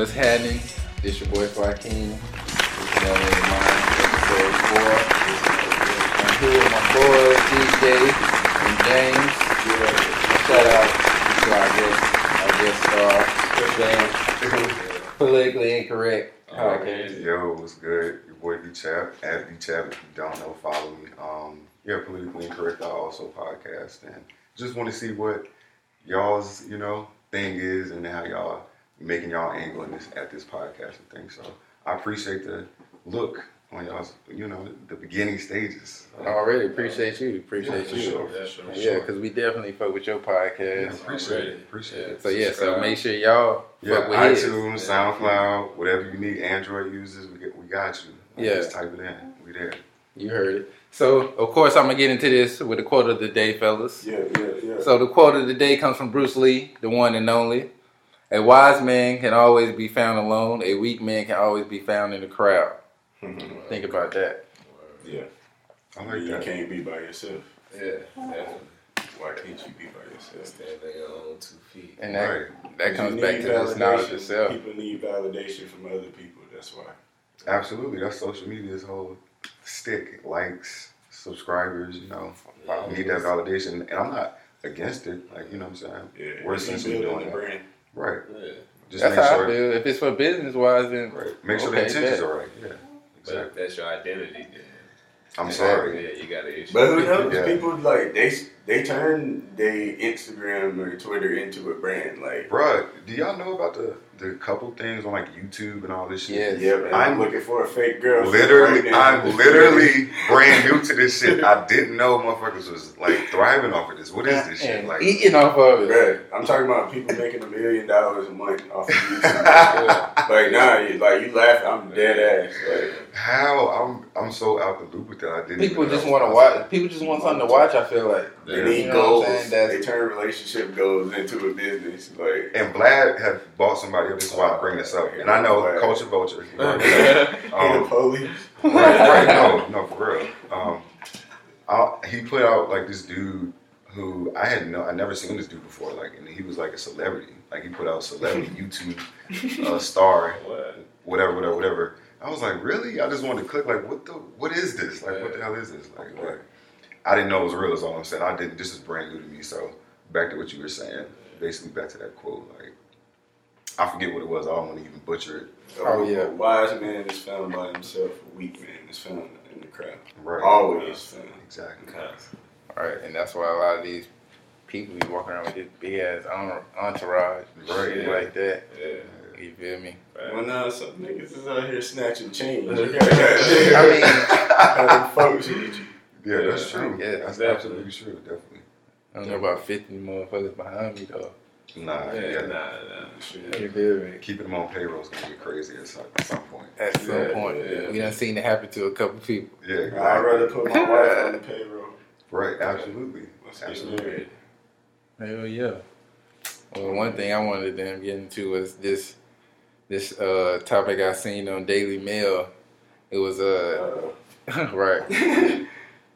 What's happening? This your boy Joaquin. This is Melon in Mind, episode four. I'm here with my boy DJ and James. Shout out to our guest, our guest star, James. Politically incorrect podcast. Yo, what's good? Your boy B Chap at B Chap. If you don't know, follow me. Um, yeah, politically incorrect. I also podcast and just want to see what y'all's you know thing is and how y'all making y'all angle in this at this podcast and thing. So I appreciate the look on y'all's you know the beginning stages. I Already appreciate you. Appreciate for you. sure, Yeah, for sure, Yeah, sure. because we definitely fuck with your Yeah, podcast. appreciate already. it. Appreciate it. So yeah, so make sure y'all Yeah, fuck with his. iTunes, SoundCloud, whatever you need. Android users, we get, we got you. Yeah. just type it in. We there. You heard it. So of course I'm gonna get into this with the quote of the day, fellas. Yeah, yeah, yeah. So the quote of the day comes from Bruce Lee, the one and only. A wise man can always be found alone. A weak man can always be found in the crowd. Mm-hmm. Think about that. yeah. I like you that. can't be by yourself. Yeah, definitely. Why can't you be by yourself? Stand on your own two feet. And that Right. that comes back to this knowledge validation. itself. People need validation from other people. That's why. Absolutely, that's social media's whole stick. Likes, subscribers, you know, Yeah. need that validation. And I'm not against it. Like, you know what I'm saying? Yeah, We're you keep essentially building doing the that. brand. Right. Yeah, Just That's make how I feel. If it's for business wise, then Right. Make sure Okay, the intentions are right. Yeah. but Exactly. if that's your identity, then I'm Exactly. sorry. yeah, you got an issue. But who knows? Yeah. People like they they turn their Instagram or Twitter into a brand. Like, Bruh, do y'all know about the, the couple things on like YouTube and all this shit? Yes. yeah, man, I'm- I'm looking for a fake girl. Literally, right. I'm literally brand new to this shit. I didn't know motherfuckers was like thriving off of this. What is this shit? and Like, eating off of it. Bruh, I'm talking about people making a million dollars a month off of YouTube. like, nah, you, like you laugh, I'm dead ass. Like, how? I'm I'm so out the loop with that. I didn't. People just want to that was watch. People just want something to watch. I feel like. they Yeah. need You know what I'm goals. saying? They turn relationship goals into a business. Like, And Vlad have bought somebody up. This is why I bring this up. And I know Vlad. culture vulture. You know, he the um, police. right, right, no, no, for real. Um, I, he put out like this dude who I had no, I never seen this dude before. Like, and he was like a celebrity. Like, he put out celebrity YouTube uh, star, What? whatever, whatever, whatever. I was like, really? I just wanted to click. Like, what the, what is this? Like, what the hell is this? Like, like, I didn't know it was real. Is all I'm saying. I didn't. This is brand new to me. So back to what you were saying. Basically, back to that quote. Like, I forget what it was. I don't want to even butcher it. Oh, yeah. A wise man is found by himself. A weak man is found in the crowd. Right. Always found. Exactly. All right, and that's why a lot of these people be walking around with this big ass entourage, Right, shit yeah. like that. Yeah. You feel me? Well, now some niggas is out here snatching change. I mean, Having folks with you. Yeah, that's true. Yeah, that's exactly. absolutely true. Definitely. I don't know about fifty motherfuckers behind me though. Nah, Yeah, yeah. nah, nah. You feel me? Keeping them on payroll is gonna get crazy at some, at some point. At some Yeah, point, yeah. we done seen it happen to a couple people. Yeah, I'd rather put my wife on the payroll. Right, absolutely. Absolutely. Hell yeah. Well, one thing I wanted to get into was this this uh, topic I seen on Daily Mail. It was uh Uh, right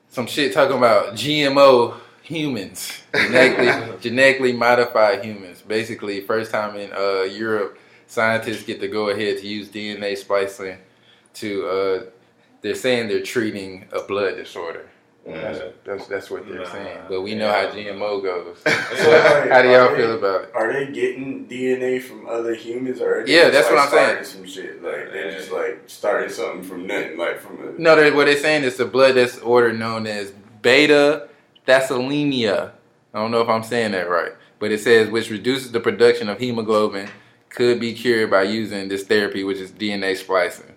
some shit talking about GMO humans, genetically genetically modified humans. Basically, first time in uh, Europe, scientists get to go ahead to use DNA splicing to. Uh, they're saying they're treating a blood disorder. That's, that's, that's what they're Nah. saying. But we know how GMO goes. So, how do y'all are feel about it? Are they getting DNA from other humans, or are they Yeah, that's like, what I'm saying. Some shit like they're just like starting something from nothing, like from a. No, what they're saying is the blood disorder known as beta thalassemia. I don't know if I'm saying that right, but it says which reduces the production of hemoglobin could be cured by using this therapy, which is DNA splicing.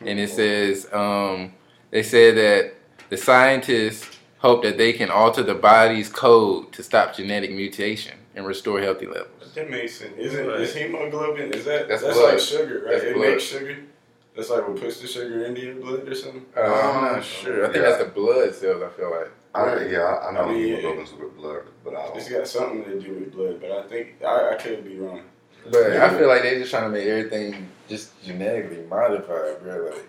And it says um, they said that the scientists hope that they can alter the body's code to stop genetic mutation and restore healthy levels. That makes sense. Isn't Right. is hemoglobin? Is that That's that's, like sugar, right? That's it blood. makes sugar. That's like what puts the sugar into your blood or something. Uh, I'm not sure. I think Yeah. that's the blood cells. I feel like. I, yeah, I, I know I mean, yeah. hemoglobin's with blood, but I It's don't. got something to do with blood, but I think I, I could be wrong. But I feel like they're just trying to make everything just genetically modified, bro. Like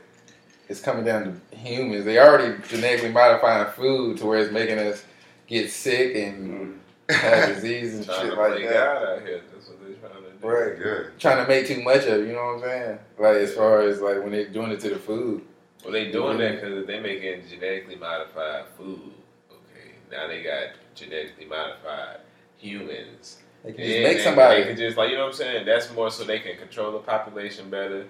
it's coming down to humans. They already genetically modifying food to where it's making us get sick and Mm. have disease and Trying shit to like that. God out here. That's what they're trying to do. Right. Yeah. Trying to make too much of it, you know what I'm saying? Like as far as like when they're doing it to the food. Well, they doing that because they making genetically modified food. Okay, now they got genetically modified humans. They can And just make somebody. They can just like you know what I'm saying. That's more so they can control the population better,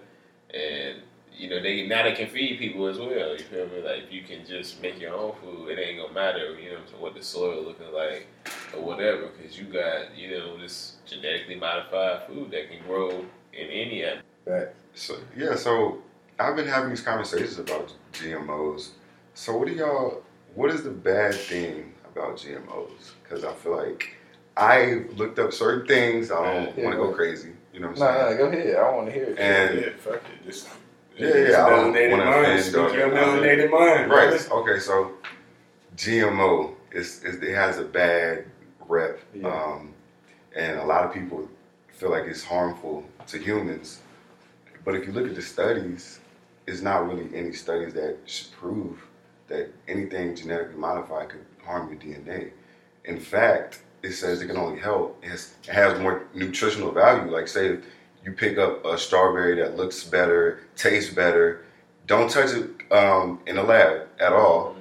and you know they now they can feed people as well. You feel me? Like if you can just make your own food, it ain't gonna matter. You know what I'm saying, what the soil looking like or whatever, because you got you know this genetically modified food that can grow in any atmosphere. So yeah, so I've been having these conversations about GMOs. So what do y'all? What is the bad thing about GMOs? Because I feel like I looked up certain things. I don't Yeah. want to go crazy. You know what I'm No, saying? no, no, go ahead. I want to hear it. And- yeah, fuck it. Just, Yeah, yeah, I don't wanna mind. offend Speak or- your melanated mind. Right. Okay. So GMO is, is it has a bad rep, Yeah. um, and a lot of people feel like it's harmful to humans. But if you look at the studies, it's not really any studies that should prove that anything genetically modified could harm your DNA. In fact, it says it can only help. It has, it has more nutritional value. Like say you pick up a strawberry that looks better, tastes better. Don't touch it um, in the lab at all.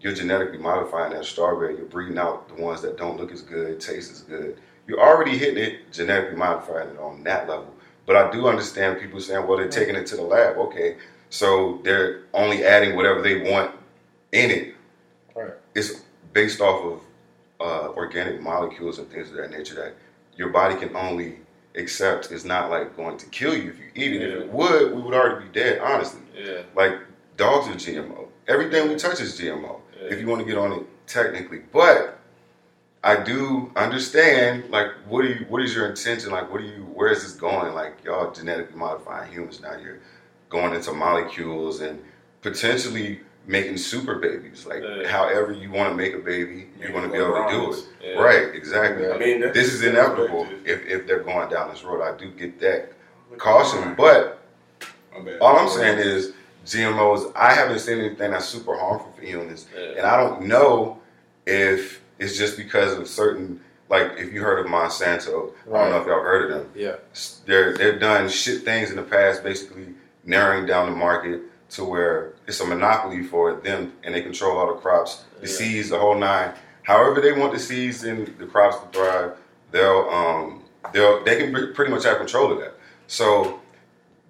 You're genetically modifying that strawberry. You're breeding out the ones that don't look as good, taste as good. You're already hitting it genetically modifying it on that level. But I do understand people saying, well, they're taking it to the lab. Okay, so they're only adding whatever they want in it. Right. It's based off of uh, organic molecules and things of that nature that your body can only accept. It's not like going to kill you if you eat it. If it would, we would already be dead, honestly. Yeah. Like dogs are GMO. Everything we touch is GMO. Yeah. If you want to get on it technically, but I do understand. Like, what do you? What is your intention? Like, what do you? Where is this going? Like, y'all genetically modifying humans now. You're going into molecules and potentially making super babies. Like, Yeah. however you want to make a baby, you're going to be able to do it. Yeah. Right? Exactly. I mean, This is inevitable if, if they're going down this road. I do get that caution, but all I'm saying is GMOs. I haven't seen anything that's super harmful for humans, Yeah. and I don't know if it's just because of certain. Like if you heard of Monsanto, I don't know if y'all heard of them. Yeah. They're they've done shit things in the past, basically narrowing down the market to where it's a monopoly for them, and they control all the crops, the Yeah. seeds, the whole nine. However they want the seeds and the crops to thrive, they'll um they'll they can pretty much have control of that. So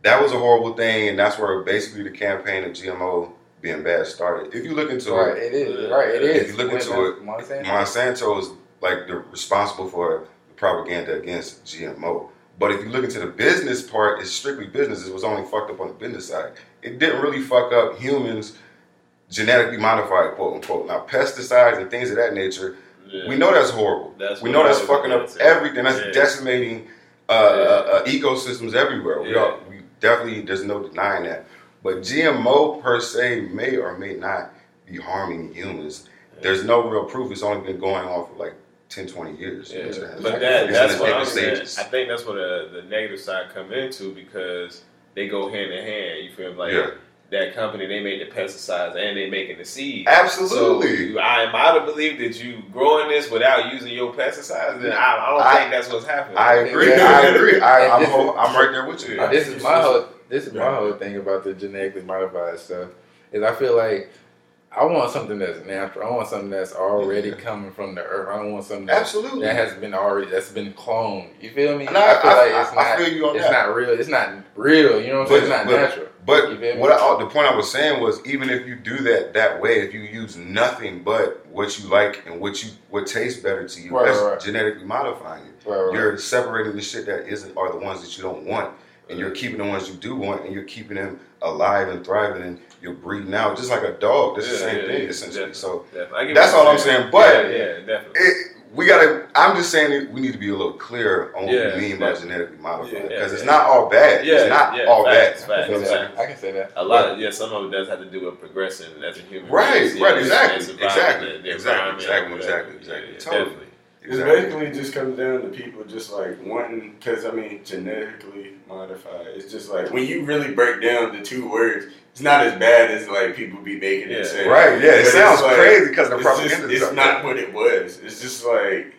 that was a horrible thing, and that's where basically the campaign of GMO being bad started. If you look into Right, it, it is. Right, it is. If you look Wait, into it, Monsanto? Monsanto is like the responsible for the propaganda against GMO. But if you look into the business part, it's strictly business. It was only fucked up on the business side. It didn't really fuck up humans genetically modified, quote unquote. Now pesticides and things of that nature, Yeah. we know that's horrible. That's we know that's fucking up say. everything. That's Yeah. decimating uh, uh, uh, ecosystems everywhere. We Yeah. are, we definitely there's no denying that. But GMO per se may or may not be harming humans. There's no real proof. It's only been going on for like 10, 20 years. Yeah, but that, that's what I'm early saying. I think that's where the, uh, the negative side come into because they go hand in hand. You feel me? Like Yeah. that company, they make the pesticides and they making the seed. Absolutely. So you, I am out of belief that you growing this without using your pesticides. Then I, I don't I- think that's what's happening. I agree. Yeah. I agree. I, I'm, whole, I'm right there with you. Yeah. this is my whole this is my whole thing about the genetically modified stuff is I feel like I want something that's natural. I want something that's already Yeah. coming from the earth. I don't want something that, Absolutely. that has been already that's been cloned. You feel me? And I- feel I- like I- it's I not feel you on that. it's that. not real. It's not real. You know what I'm saying? It's not But- natural. But You feel me? what I, the point I was saying was, even if you do that that way, if you use nothing but what you like and what you what tastes better to you, Right, that's right, genetically modifying it. Right. You're separating the shit that isn't are the ones that you don't want, and you're keeping the ones you do want, and you're keeping them alive and thriving, and you're breeding out just like a dog. That's the same yeah, thing yeah, essentially. definitely. So Definitely. That's all you're I'm saying, but- yeah, yeah, definitely. it, we gotta. I'm just saying that we need to be a little clear on what Yeah, we mean by genetically modified because yeah. it's not all bad. Yeah, it's not yeah, all facts, bad. facts, I can, You know say I'm that. Can say that. A lot of yeah, some of it does have to do with progressing as a human. Right, being, right, yeah, exactly, and exactly, the- the exactly, exactly, whatever. exactly, exactly. Yeah, yeah, Totally. definitely. It basically just comes down to people just like wanting, because I mean, genetically modified. It's just like when you really break down the two words, it's not as bad as like people be making Yeah. it say. Right, yeah, it But sounds like- crazy because the It's, just, propaganda. it's stuff. not what it was. It's just like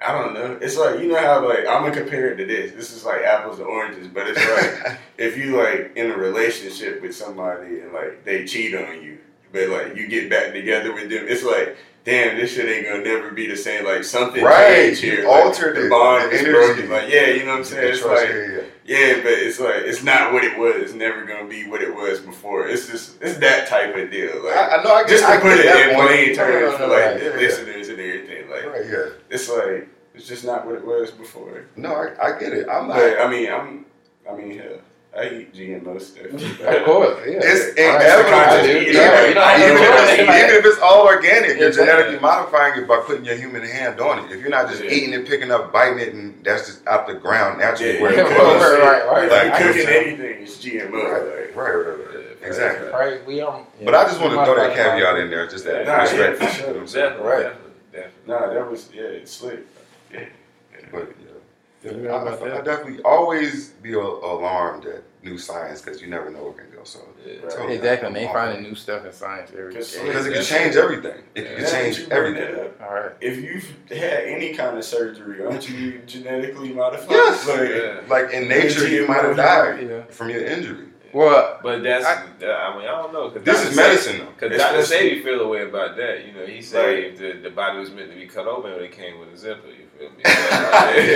I don't know. It's like you know how like I'm gonna compare it to this. This is like apples and oranges, but it's like if you like in a relationship with somebody and like they cheat on you, but like you get back together with them, it's like damn, this shit ain't gonna never be the same. Like something Right. changed here. You Like, altered the bond The is broken. Like yeah, you know what I'm saying? It's like yeah, yeah. yeah, but it's like it's not what it was. It's never gonna be what it was before. It's just it's that type of deal. Like I, I know. I get, just to I put it in plain terms for like yeah, yeah. listeners and everything. Like Right, yeah. it's like it's just not what it was before. No, I, I get it. I'm not. But I mean, I'm I mean, hell, I eat GMO stuff. Of course, yeah. It's inevitable. I do. Yeah, Yeah, you don't have to even, if it's, even if it's all organic, you're genetically yeah. modifying it by putting your human hand on it. If you're not just Yeah. eating it, picking up, biting it, and that's just out the ground naturally Yeah, where it right, comes. right, right, right. Like, you I cooking understand. anything, it's GMO. Right, Like, right, right, right. Exactly. Right, we on. But I just want to throw that caveat in there, just that Nah, yeah, for sure. know what I'm saying? Definitely, Right. definitely, definitely. nah, that was yeah, it's slick. Yeah. But yeah, You yeah know I, about I, I definitely always be a, alarmed at new science because you never know where it can go. So Yeah. totally, Exactly, and they all finding new stuff in science every Cause- it can change everything. It Yeah. can Now change you bring that everything. All right. If you've had any kind of surgery, aren't you genetically modified? Yes. Like, Yeah. Like in nature, you might have Yeah. died from your injury. Well, But that's, I- I, mean, I don't know. Cause This Dr. is medicine, though. Because Dr. Especially- Sebi feel a way about that. You know, he said Right. the, the body was meant to be cut open, when it came with a zipper. You feel me?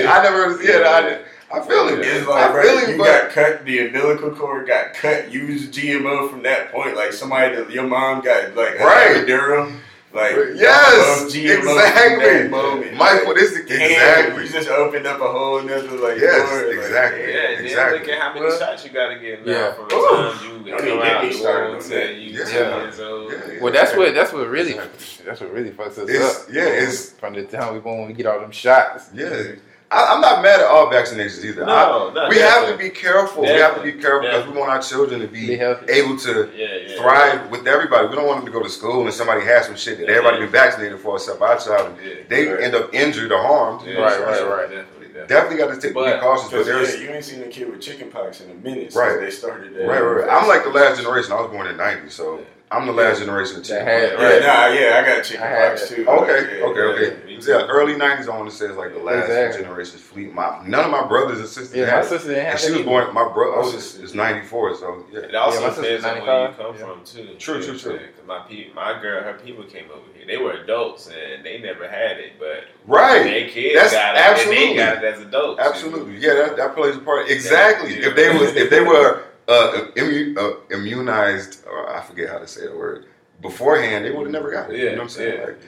I never, yeah, I, I feel it. It's I like, feel bro, it, you but got cut, the umbilical cord got cut, use GMO from that point. Like somebody, that your mom got like a Right. epidural. Like yes, above GMO from exactly. that moment. Michael, Like, this is damn, exactly. You just opened up a whole nother like Yes, door, like, exactly. Yeah, and then Exactly. look at how many Well, shots you got to get now yeah. from the Ooh. time you Don't come out the started womb on till that. you Yeah. ten years old. Yeah. well, that's what that's what really that's what really fucks us It's- up. yeah, it's- from the time we born, we get all them shots. Yeah, I, I'm not mad at all vaccinations either. No, no, we have to be careful. We have to be Definitely. careful because we want our children to be Be able to Yeah, yeah. thrive with everybody. We don't want them to go to school and somebody has some shit that Yeah. everybody been vaccinated for except our child. Yeah. They Right. end up injured or harmed. Yeah, Right, for right, right. Definitely, definitely. Definitely got to take, be But- cautious. But there's yeah, you ain't seen a kid with chickenpox in a minute since Right. they started that. right, right, right. I'm like the last generation. I was born in '90, so I'm the last generation of That chicken. had- Yeah, Right. nah, yeah, I got I had chickenpox too. Okay, yeah, okay, okay. yeah, me Yeah, early '90s. I want to say it's like the last Exactly. generation's fleet. My none of my brothers and sisters Yeah, had my it. sister didn't have And she was born. My bro oldest is '94, so yeah. It also Yeah, my sister's depends on where you come Yeah. from too. True, true, true. what I'm saying? 'Cause my pe- my girl, her people came over here. They were adults and they never had it, but Right. their kids That's got it absolutely. and they got it as adults. you know? Absolutely, yeah, that, that plays a part. Exactly. Yeah. If they was, if they were uh, immu- uh, immunized, or I forget how to say the word beforehand, they would have never got it. you Yeah, know what I'm saying? yeah. Like,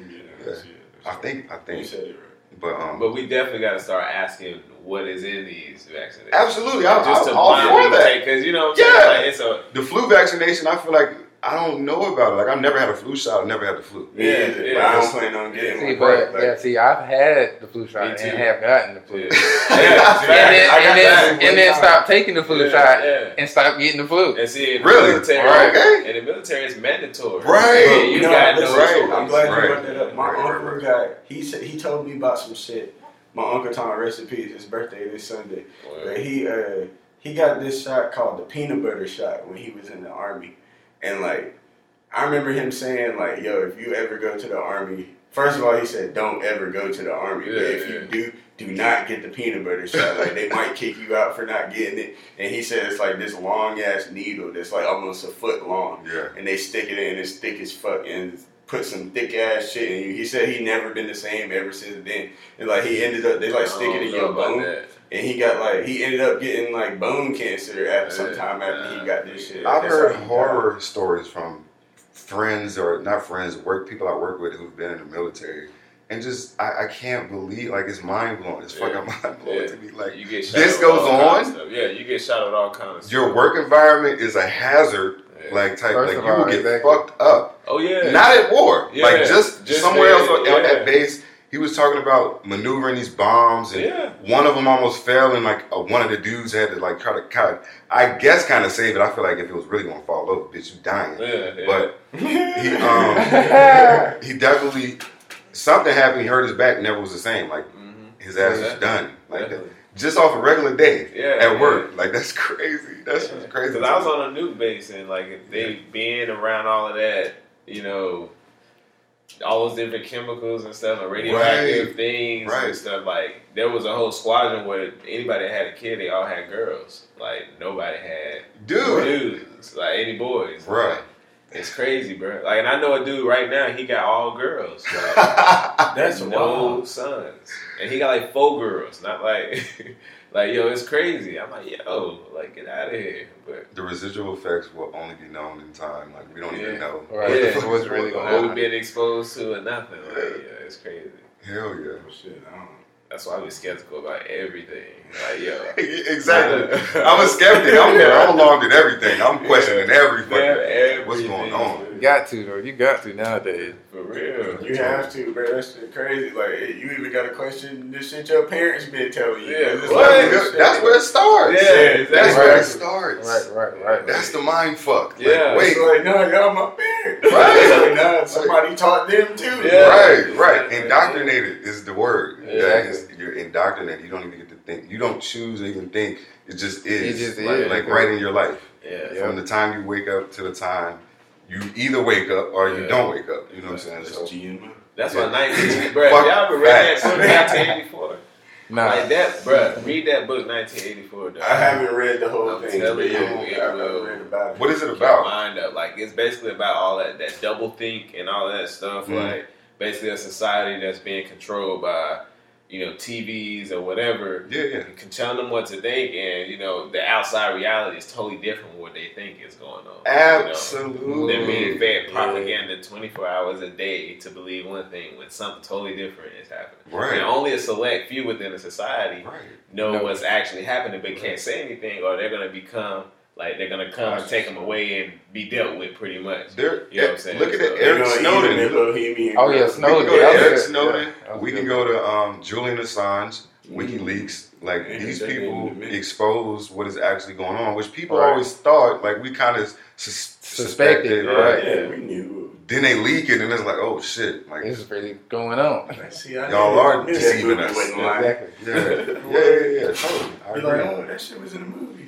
Yeah, I think, I You think, said it right. but um, But we definitely got to start asking what is in these vaccinations. absolutely, I'm, Just I'm to all for that. because you know what I'm Yeah. saying? Like, it's a The flu vaccination, I feel like I don't know about it. Like I've never had a flu shot. I've never had the flu. Yeah, Yeah, yeah, yeah. but I don't plan on getting See, one. but Like, yeah, see, I've had the flu shot Me and too. have gotten the flu. yeah. And yeah, then, and then, that and then time. stop taking the flu Yeah, shot yeah. and stop getting the flu. And see, in Really? military, Right. Okay. in the military, is mandatory. Right. Yeah, you No, got listen, no right. I'm glad Right. you brought that up. My Right, right, uncle right. got he said he told me about some shit. My uncle Tom, rest in peace. His birthday this Sunday. But he uh he got this shot called the peanut butter shot when he was in the army, and like I remember him saying like, "Yo, if you ever go to the army." First of all, he said, "Don't ever go to the army." but Yeah, if yeah. you do, do not get the peanut butter shot. Like they might kick you out for not getting it. And he said it's like this long ass needle that's like almost a foot long Yeah. and they stick it in. It's thick as fuck and put some thick ass shit in you. He said he never been the same ever since then. And like he ended up, they like stick it in your bone, and he got like he ended up getting like bone cancer after some time after he got this shit. I've That's heard he horror stories from friends or not friends, work people I work with who've been in the military, and just I, I can't believe like it's mind blowing. It's fucking mind blowing Yeah. to me. Like you get this goes all kinds on? of stuff. Yeah, you get shot at all kinds of your stuff. work environment is a hazard. Yeah. Like type, First like you will get exactly. fucked up. Oh yeah. Not at war, Yeah, like just, just somewhere there, else on- yeah. at base. He was talking about maneuvering these bombs, and Yeah. one of them almost fell, and like uh, one of the dudes had to like try to kind of, I guess, kind of save it. I feel like if it was really gonna fall over, bitch, you dying. Yeah, yeah. But he, um, he definitely something happened. He hurt his back, never was the same. Like Mhm. his ass was done, like that. Just off a regular day Yeah, at yeah. work. Like that's crazy. That's just crazy. Because I was on a nuke base and like if they being around all of that, you know, all those different chemicals and stuff, and radioactive Right. things Right. and stuff. Like there was a whole squadron where anybody that had a kid, they all had girls. Like nobody had Dude. dudes, like any boys. Right. It's crazy, bro. Like, and I know a dude right now. He got all girls. Like, That's no wild. sons, and he got like four girls. Not like, like yo, it's crazy. I'm like, yo, like get out of here. But the residual effects will only be known in time. Like we don't even know. Right. what Yeah. fuck What's really going going what on? we've been exposed to or nothing. Like, Yeah. yeah, it's crazy. Hell yeah. Oh, shit, I don't. That's why we skeptical about everything. Like, yo, exactly. I'm a skeptic. I'm I'm alarmed at everything. I'm questioning every fucking Man, thing. What's going on? You got to though. You got to nowadays. For real. You have to, bro. That's crazy. Like, you even got to question the shit your parents been telling you. Yeah, It's what? like, That's, that's where it starts. Yeah, That's where it starts. Right, right, right. That's the mind fuck. Like, Yeah. wait. It's like, no, y'all my parents. Right. Like, nah, somebody taught them too. Yeah. Right, right. Indoctrinated is the word. Yeah. That is, you're indoctrinated. You don't even get to think. You don't choose to even think. It just is. It just like, is. like right in your life. Yeah. Yeah. From the time you wake up to the time you either wake up or you Yeah. don't wake up. You know what I'm saying? That's So, GMO. That's Yeah. why 19, bro. Fuck Y'all ever read that book, 1984? Nah. Like that, bro. Read that book, 1984. Dog. I haven't read the whole I'm thing. telling you, it haven't will- read about it. what is it Keep about? Mind up, like it's basically about all that that double think and all that stuff. Mhm. Like basically a society that's being controlled by you know TVs or whatever. Yeah, yeah. You can tell them what to think, and you know the outside reality is totally different from what they think is going on. You know? Absolutely. They're being fed Yeah. propaganda 24 hours a day to believe one thing when something totally different is happening. Right. And only a select few within a society Right. know No. what's actually happening but can't say anything, or they're going to become like they're going to come and take them away and be dealt with pretty much. There, You know what I'm saying? Look at So- it, Eric gonna Snowden. them in Oh, yeah, Snowden. We can go to that Eric. Snowden. Yeah, that was we good. can go to um, Julian Assange. WikiLeaks. Like Yeah, these people expose what is actually going on, which people Right. always thought like we kind of sus- Suspected, suspected. right. Yeah, we knew. Then they leak it, and it's like, oh shit! Like This is really going on. I see, I Y'all knew- are I deceiving movie us. wasn't. Exactly. yeah, yeah, yeah, yeah, totally. I Be agree. like, oh, that shit was in a movie.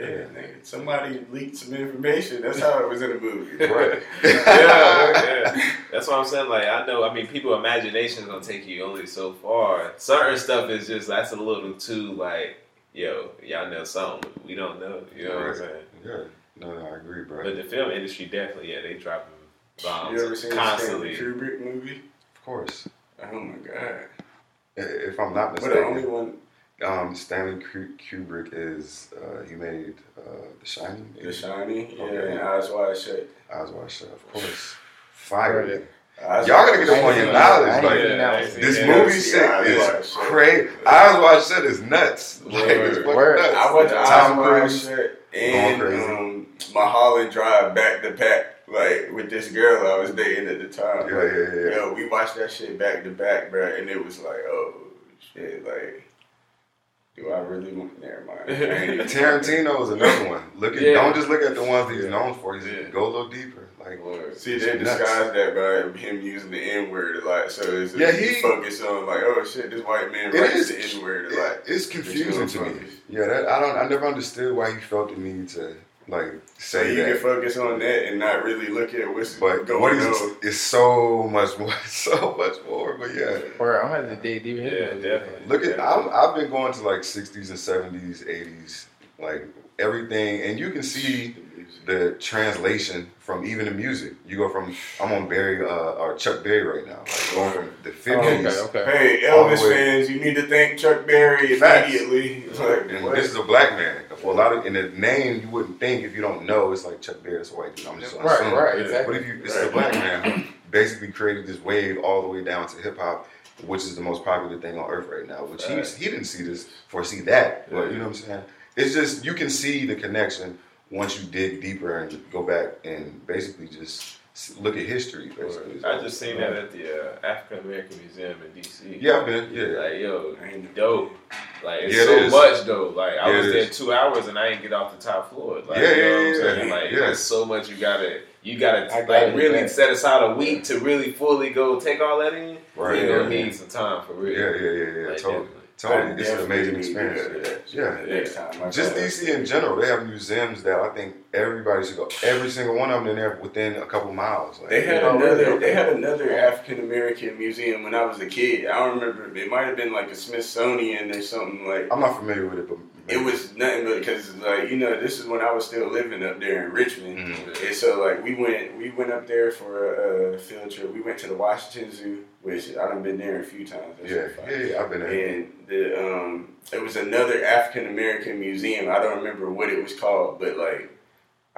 Like, yeah, nigga, somebody leaked some information. That's how it was in the movie. Right. yeah, yeah. That's what I'm saying. Like I know, I mean, people imagination is gonna take you only so far. Certain stuff is just that's a little too like, yo, y'all know something we don't know. You know what I'm saying? Yeah, no, no, I agree, bro. But the film industry definitely, yeah, they dropping bombs You ever seen the constantly. Stanley Kubrick movie? Of course, Oh my god! If I'm not mistaken. But the only one, um, Stanley Kubrick is uh, he made uh, The Shining. The Shining, yeah, Okay. and Eyes Wide Shut. Eyes Wide Shut, of course. Fire. Right. Y'all gotta get up on your knowledge. Like, that. I ain't seen This that. movie Yeah, shit is crazy. Eyes Wide Shut is nuts. Like, it's fucking nuts. I watched Tom Eyes Wide Shut and Going um, Mulholland Drive back to back, like with this girl I was dating at the time. Yeah, yeah, yeah. Yo, we watched that shit back to back, bro, and it was like, oh shit, like, do I really want? Never mind. I ain't Tarantino is another one. Look at Yeah. don't just look at the ones that he's known for. He's Yeah. go a little deeper. Like Word. See, they Nuts. disguised that by him using the N word a lot. So it's Yeah, he he- focus on like, oh shit, this white man It writes is- the N word a lot. it's confusing to me. Yeah, that I don't. I never understood why he felt the need to like So say you can focus on that and not really look at what's But going what on. It's so much more, so much more. But yeah, Or I'm gonna have to dig deep Yeah, definitely. look at I'm, I've been going to like 60s and 70s, 80s, like everything, and you can see the translation from even the music. You go from I'm on Barry uh, or Chuck Berry right now, like going from the 50s. Oh, okay, okay. Hey, Elvis fans, you need to thank Chuck Berry Facts. immediately. Like, And what? this is a black man. For a lot of in the name, you wouldn't think if you don't know. It's like Chuck Berry, it's a white dude. I'm just Right, assuming. right, exactly. But if you, this is a black man basically created this wave all the way down to hip hop, which is the most popular thing on earth right now. Which Right. he he didn't see this, foresee that, but Yeah. you know what I'm saying. It's just you can see the connection once you dig deeper and go back and basically just look at history. Basically, I just seen that at the uh, African American Museum in DC. Yeah, I've been. Yeah, Like yo, ain't- dope. Like it's Yeah, it so is. much though. Like I Yeah, was there two hours and I didn't get off the top floor. Like Yeah, you know yeah, what I'm yeah, saying? Like Yeah. there's so much you gotta you gotta I got like it, really yeah. set aside a week to really fully go take all that in. Right, You're yeah. gonna need some time for real. yeah, yeah, yeah, yeah. Like, totally. I it's an amazing need to go experience. Yeah. Next time. Just. DC in general, they have museums that I think everybody should go. Every single one of them in there within a couple miles. Like, They had Oh, another. They had another African American museum when I was a kid. I don't remember. It might have been like a Smithsonian or something like. I'm not familiar with it, but It was nothing but because like you know this is when I was still living up there in Richmond, Mhm. and so like we went we went up there for a, field trip. We went to the Washington Zoo, which I done been there a few times. Yeah, yeah, yeah, I've been there. And the um, there was another African American museum. I don't remember what it was called, but like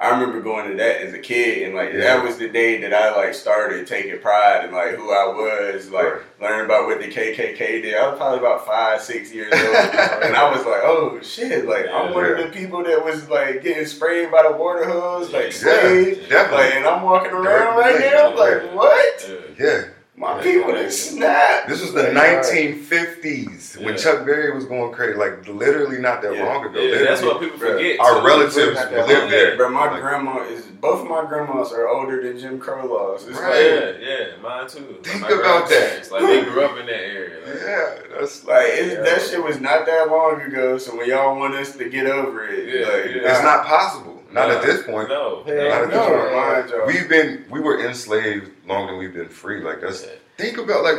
I remember going to that as a kid, and like Yeah. that was the day that I like started taking pride in like who I was, like Right. learning about what the KKK did. I was probably about five, six years old, and I was like, oh shit, like I'm one of the people that was like getting sprayed by the water hose, like Yeah, definitely. Like, and I'm walking around right now, like, yeah. what? Yeah. Yeah, My Yeah. people done snapped. this was the Like, 1950s when Yeah. Chuck Berry was going crazy. Like literally not that Yeah. long ago. Yeah, that's what people Bruh. forget. our too. relatives Not that there. But my Like, grandma is both of my grandmas are older than Jim Crow laws. It's Right. Yeah, yeah, mine too. Think my about that. grandparents, Like they grew up in that area. Like, yeah, that's like like it, that shit was not that long ago. So when y'all want us to get over it, Yeah, like yeah. it's not possible. Not at this point. No, Hell Not at this no. point. remind. We've been we were enslaved longer than we've been free. Like that's Yeah. think about like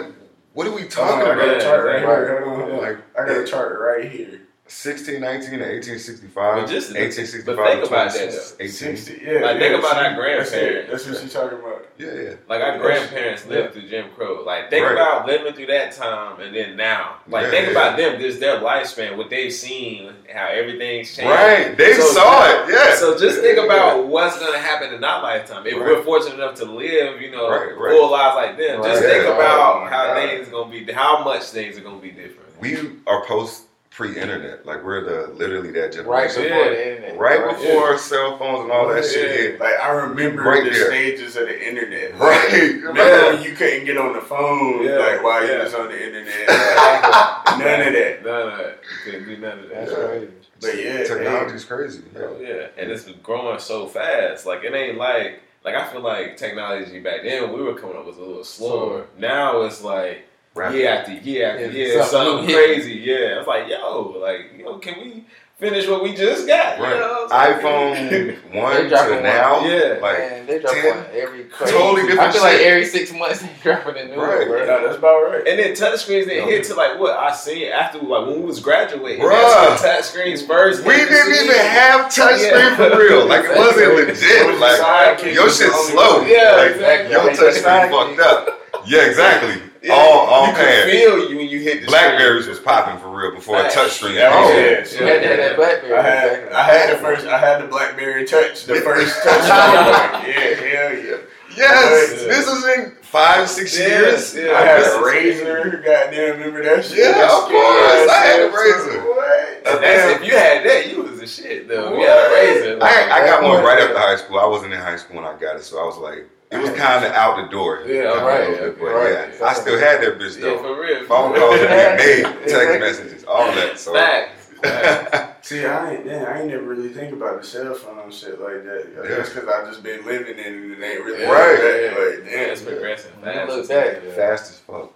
what are we oh, Hold talking on, I got about? a chart right Right. here. Hold on, hold on. Like I got a chart right here. 1619 to 1865, But just- 1865 but think about that, 18. Sixty. Yeah. Like, yeah, think about she- our grandparents. That's. That's what she's talking about. Yeah, yeah. Like our grandparents lived through Jim Crow. Like think Right. about living through that time and then now. Like Yeah, think yeah. about them, just their lifespan, what they've seen, how everything's changed. Right. They So saw it. Yeah. So just think Yeah. about what's gonna happen in our lifetime. If Right. we're fortunate enough to live, you know, Right, right. full lives like them, just Right. think about Oh how God. things gonna be how much things are gonna be different. we are post pre-internet. Like we're the literally that generation. Right generation. before Yeah. the internet. Right before cell phones and all that Yeah. shit hit. Like I remember Right the there. stages of the internet. Right. Remember Yeah. when you couldn't get on the phone Yeah. like while you was on the internet? Like, none of that. None of that. You couldn't do none of that. That's crazy. But yeah, Technology's crazy. Yeah. Oh yeah, and it's growing so fast. Like it ain't like like I feel like technology back then we were coming up was a little slower. Slower. Now it's like Rapid. year after year after It's year, something something crazy. Yeah, it's like yo, like yo, can we finish what we just got? You know what I'm iPhone one dropping to one. now. Yeah. Like Man, they drop 10 every crazy. totally different I feel like every six months they dropping a new Right. one, bro. No, that's about right. And then touchscreens didn't No. hit to like what I seen after like when we was graduating. Bruh. That's when touchscreens first. we didn't scene. even have touchscreen Yeah. for real. Like it wasn't It legit. was Like sidekick your was shit's slow. Yeah, Like, exactly. Your Like, touchscreen fucked up. Yeah, exactly. Yeah. All all you pan. could feel you when you hit the Blackberries screen. was popping for real before a Facts. touchscreen. That was Oh, it. You had to have that BlackBerry. I had I had the first I had the BlackBerry Touch, the first touch. yeah, hell yeah. Yes, Yeah. this was in five, six Yeah, years. yeah. I had This a is- Razr. Goddamn, remember that shit? Yeah, of course. ass I had a Razr. What? And that's, if you had that, you was the shit though. You had a Razr. I, I got one right after high school. I wasn't in high school when I got it, so I was like, it was kind of out the door. Yeah, right, bit, but right. yeah, I still had that bitch though. yeah, for real. Phone calls real. were being made, text messages, all that. So Facts. Facts. See, I ain't, yeah, I ain't never really think about the cell phone and shit like that. I Yeah. guess because I just been living in it and it ain't really Right. that, Like, Yeah, damn. it's progressing When you fast. look back, fast as fuck.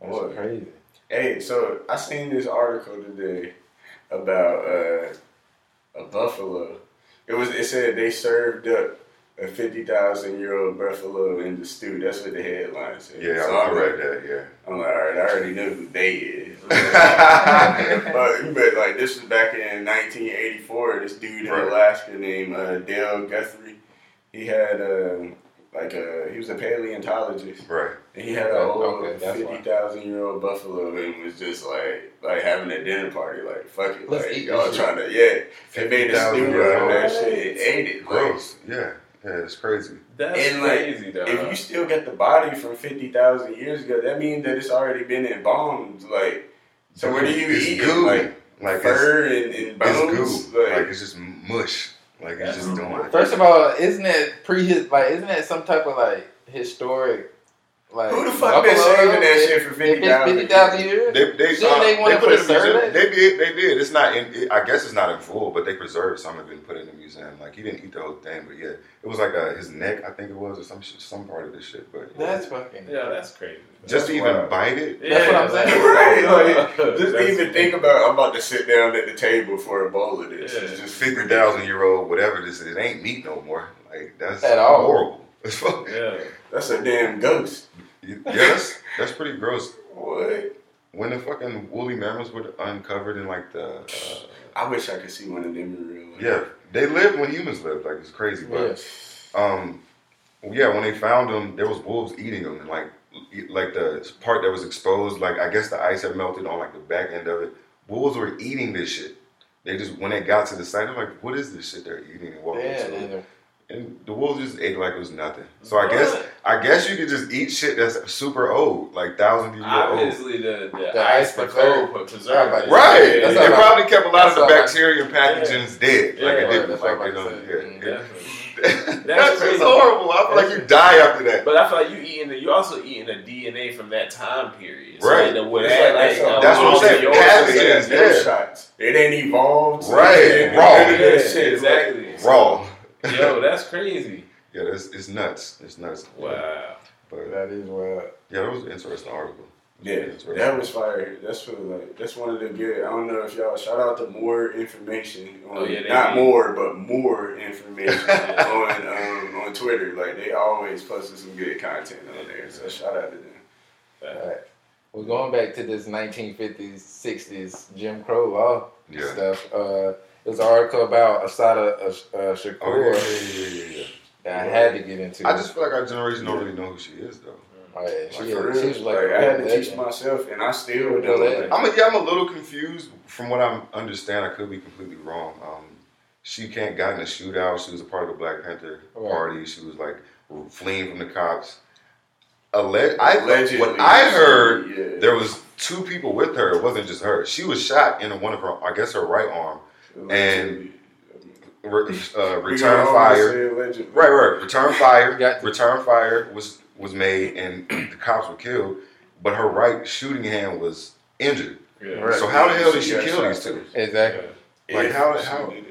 That's Boy. crazy. Hey, so I seen this article today about uh, a buffalo. It was it said they served up a fifty thousand year old buffalo in the stew. That's what the headline said. Yeah, so I I'm read that. Yeah. I'm like, all right, I already know who they is. but, but like this was back in 1984. This dude in Right. Alaska named uh, Dale Guthrie. He had um, like a he was a paleontologist. Right. And he had a Okay, old okay, fifty thousand year old buffalo and was just like like having a dinner party, like fuck it, Let's like eat y'all this shit. trying to yeah. They made a 50,000 stew years out of that old. shit and ate it. Like, Gross. Yeah. Yeah. It's crazy. That's And, like, crazy though. if you still get the body from fifty thousand years ago, that means that it's already been embalmed. Like, so what do you it's eat it? goo. Like Like it's, fur and, and it's bones? goo. Like, Like it's just mush. Like it's just doing. First of all, isn't that pre like isn't that some type of like historic Like Who the fuck I've been Buffalo, saving that shit for fifty thousand? Fifty thousand years. They they, Shouldn't uh, they they, put it in the museum. They did. They did. It's not in. It, I guess it's not in full, but they preserved some of it and put it in the museum. Like he didn't eat the whole thing, but yeah, it was like uh his neck. I think it was or some some part of this shit. But yeah. That's fucking. Yeah, that's crazy. just to even wild. bite it. That's what I'm saying. right, like just That's- even think about I'm about to sit down at the table for a bowl of this. Yeah. Just Fifty thousand year old, whatever this is, it ain't meat no more. Like that's At all. horrible. As fuck. Yeah. That's a damn ghost. Yeah, that's that's pretty gross. What? When the fucking woolly mammoths were uncovered in like the uh, I wish I could see one of them in real life. yeah, they lived when humans lived. Like it's crazy, but Yeah. um, yeah, when they found them, there was wolves eating them, and like like the part that was exposed, like I guess the ice had melted on like the back end of it. Wolves were eating this shit. They just when they got to the site, I'm like, "What is this shit they're eating?" And walked Yeah, into it. And- And the wolves just ate like it was nothing. So I guess I guess you could just eat shit that's super old, like thousand years old. Obviously, the, the, The ice ice for preserved. cold preserved. Right, it. Right. Yeah, That's they all probably kept a lot of the that's bacteria and pathogens dead. Yeah, like it didn't like what they I'm don't saying. yeah. Yeah. definitely. That's, just crazy. horrible. I feel like you die after that. But I feel like you eating the, you also eating the DNA from that time period. So Right. Like the, with that, like- like, that's what- I'm saying. yours Pathogens, yeah. Shots. It ain't evolved. Right, it raw. none of that Yeah, exactly. Raw. Yo, that's crazy. Yeah, that's it's nuts. It's nuts. Wow. But That is wild. yeah, that was an interesting article. Yeah, Interesting. that was fire. That's for like that's one of the good. I don't know if y'all shout out to more information. On, Oh, yeah, not do. more, but more information on um, on Twitter. Like they always posted some good content on there. So shout out to them. Alright. Well, going back to this 1950s, 60s Jim Crow law Yeah. stuff, uh, there's an article about Assata uh, uh, Shakur Oh yeah, yeah, yeah, yeah, that I had to get into. I just feel like our generation don't really know who she is though. Oh, yeah, she, Like, for she real. like, Like, I had to legend. teach myself, and I still don't. I'm a, yeah, I'm a little confused from what I understand. I could be completely wrong. Um, she can't got in a shootout. She was a part of the Black Panther Right. party. She was like fleeing from the cops. Alleg- I, Allegedly, what I heard, yeah. there was two people with her. It wasn't just her. She was shot in one of her, I guess, her right arm. Allegedly. Re- uh, return fire. always say allegedly. Right, right. Return fire. Return fire was was made, and the cops were killed. But her right shooting hand was injured. Yeah. Right. So how the hell did she got kill these two? first. Exactly. Like, If how- how- did.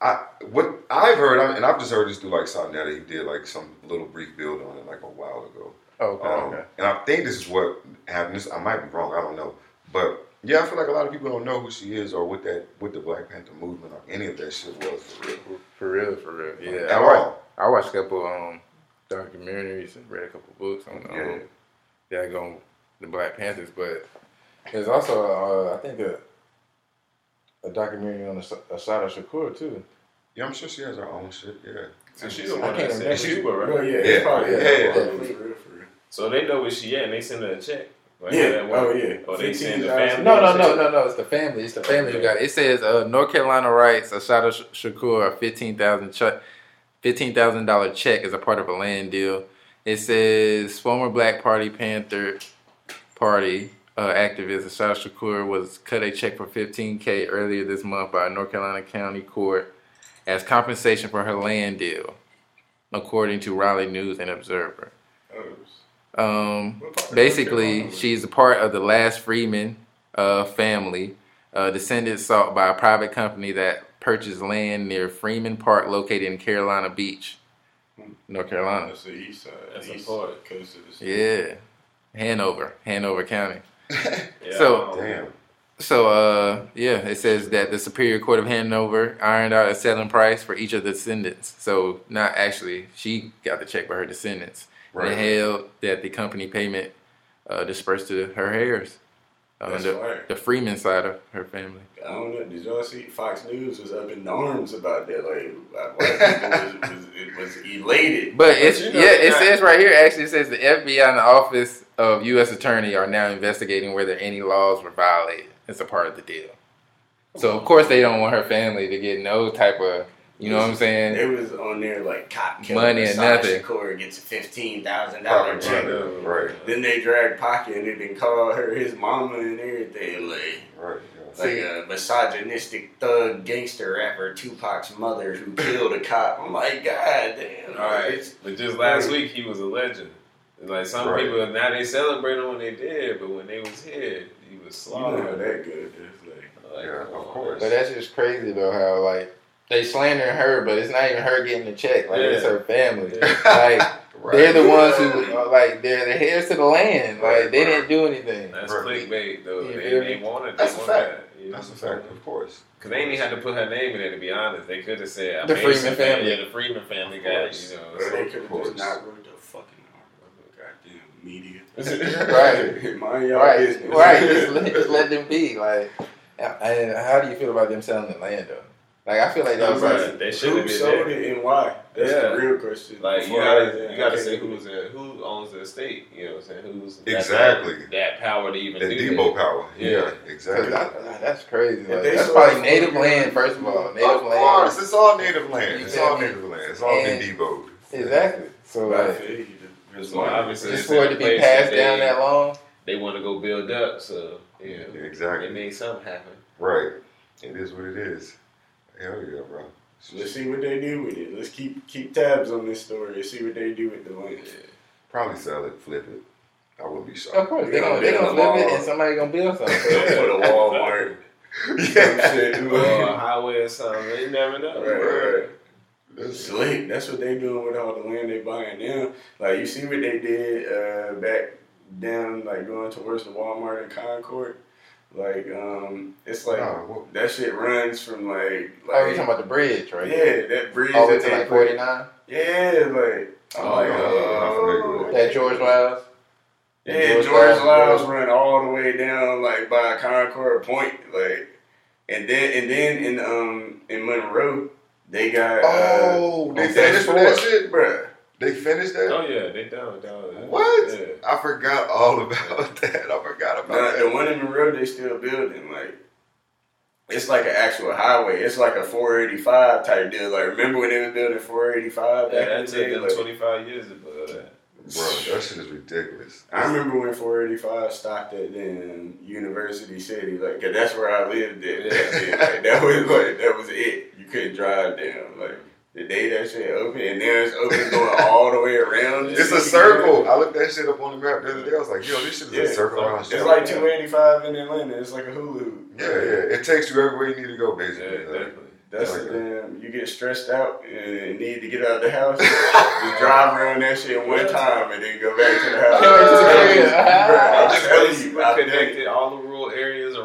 I what I've heard, I- and I've just heard this through like Sonetta. He did like some little brief build on it like a while ago. Okay, Um, okay. And I think this is what happened. This, I might be wrong. I don't know. But yeah, I feel like a lot of people don't know who she is or what that what the Black Panther movement or any of that shit was for real. For real, for real. Yeah. At I watched, all. I watched a couple um documentaries and read a couple books on um, Yeah. that go on the Black Panthers, but there's also uh, I think a a documentary on As- Assata Shakur too. Yeah, I'm sure she has her own shit. Yeah. So she's the I one can't that remember. said Cuba, right? Yeah, Yeah, probably yeah, yeah, yeah. for real, for real. So they know where she at, and they send her a check. Like, Yeah. that one- Oh yeah. Oh, they send the family. No, no, no, no, no. It's the family. It's the family who got it. It says uh, North Carolina writes Assata Sh- Shakur a fifteen thousand check, fifteen thousand dollar check as a part of a land deal. It says former Black Party Panther Party uh, activist Assata Shakur was cut a check for fifteen k earlier this month by a North Carolina County Court as compensation for her land deal, according to Raleigh News and Observer. Um, What part of basically, North Carolina? she's a part of the last Freeman uh, family, uh, descended sought by a private company that purchased land near Freeman Park, located in Carolina Beach, North Carolina. That's the east side. That's east important. coast of the state. Yeah, Hanover, Hanover County. Yeah, So- Damn. So, uh, yeah, it says that the Superior Court of Hanover ironed out a selling price for each of the descendants. So, not actually, she got the check for her descendants. And held that the company payment uh, dispersed to her heirs, uh, the, the Freeman side of her family. I don't know. Did y'all see Fox News was up in arms about that? Like, white people was, was, it was elated. But it's you know, yeah, it that- says right here. Actually, it says the FBI and the Office of U.S. Attorney are now investigating whether any laws were violated. It's a part of the deal. So of course they don't want her family to get no type of, you know what I'm saying? It was on there like cop killer Money and nothing. Shakur gets a fifteen thousand dollar Right, check. right. Then they drag Pocket and then called her his mama and everything. Like, Right. Yeah. like See- a misogynistic thug gangster rapper Tupac's mother who killed a cop. I'm like, God damn. All right, but just last week he was a legend. Like some Right. people now they celebrate him when they did, but when they was here, he was You know slaughtered. that good. It's like, Like, Yeah, of course. But that's just crazy though. How like they slandering her, but it's not even her getting the check. Like it's her family. Yeah. Like Right. they're the ones who uh, like they're the heirs to the land. Like Right, they right. didn't do anything. That's Right. clickbait though. You They, feel they me? wanted. That's they a fact. That, That's a fact, of course. Cause they ain't even had to put her name in it. To be honest, they could have said The Mason Freeman family. Yeah, the Freeman family Of guy. You or know, they so- could have just not wrote the fucking article. Goddamn media. Right. Mind y'all Right, business. right. Just let, just let them be. Like, and how do you feel about them selling the land though? Like, I feel like that was Right. like, They should Who have did sold that. it and why? That's Yeah. the real question. Like you gotta, you gotta say who's in, who owns the estate. You know what I'm saying? Who's Exactly. that, power to even That do Debo that. power. Yeah. Yeah, 'cause exactly. that- that's crazy. Like, that's probably native for- land. First of all, native of land. course, it's all native land. It's feel all native land. It's all been And- Deboed. Exactly. So But I like, feel you. There's So obviously, just it's for it to be passed down that long. They want to go build up, so yeah, Exactly. it made something happen. Right. It is what it is. Hell yeah, bro. Let's see what they do with it. Let's keep keep tabs on this story and see what they do with the land. Probably sell it, flip it. I wouldn't be Of shocked. course, they're gonna gonna, they gonna a flip it wall. and somebody gonna build something. Put a Walmart. some yeah. shit. or a highway or something. You never know. Right, right. That's Slick. That's what they doing with all the land they buying now. Like you see what they did uh, back down, like going towards the Walmart in Concord. Like um, it's like Nah, what- that shit runs from like Oh, you like talking about the bridge, right? yeah that bridge All the way that to like forty nine. Yeah, like I'm Oh, like, yeah, yeah, I'm familiar with oh, That George Wiles. Yeah, George George, Liles Liles run all the way down like by Concord Point, like, and then and then in um in Monroe they got Oh, uh, they on finished with Dash that shit? bruh. They finished that? Oh yeah, they down down. What? Yeah. I forgot all about that. I forgot about Now, that. the one in Monroe they still building like. It's like an actual highway. It's like a 485 type deal. Like, remember when they were building 485 Yeah, back in that the took day? them Like, 25 years to build that. Bro, that shit is ridiculous. I remember when 485 stopped at then University City, like 'cause that's where I lived at. Yeah. like, that was like that was it. You couldn't drive down. Like the day that shit opened, and now it's open going all the way around. It's a circle. I looked that shit up on the map the other day. I was like, yo, this shit is Yeah, a circle around It's shit. like 285 in Atlanta. It's like a Hulu. hoop. Yeah, yeah. It takes you everywhere you need to go, basically. Like, definitely. That's Like the damn. You get stressed out and need to get out of the house. just drive around that shit one time and then go back to the house. Go back to the crib. Bruh, I'm telling Basically you, I've done it. connected all the rural areas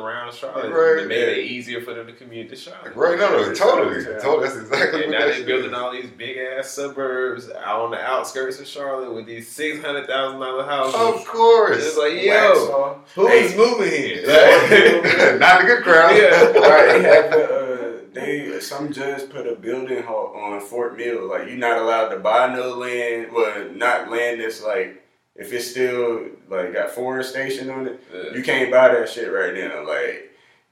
around Charlotte. Right. It made it easier for them to commute to Charlotte. right, no, no, totally. Yeah. totally. That's exactly And what now they're building is. all these big ass suburbs out on the outskirts of Charlotte with these six hundred thousand dollar houses. Of course. It's like, yo, off. who Hey. is moving here? Not the good crowd. Yeah. right, they have the, uh, they some judge put a building halt on Fort Mill. Like you're not allowed to buy no land. Well, not land that's like if it's still like got forestation on it. Yeah. You can't buy that shit right now. Like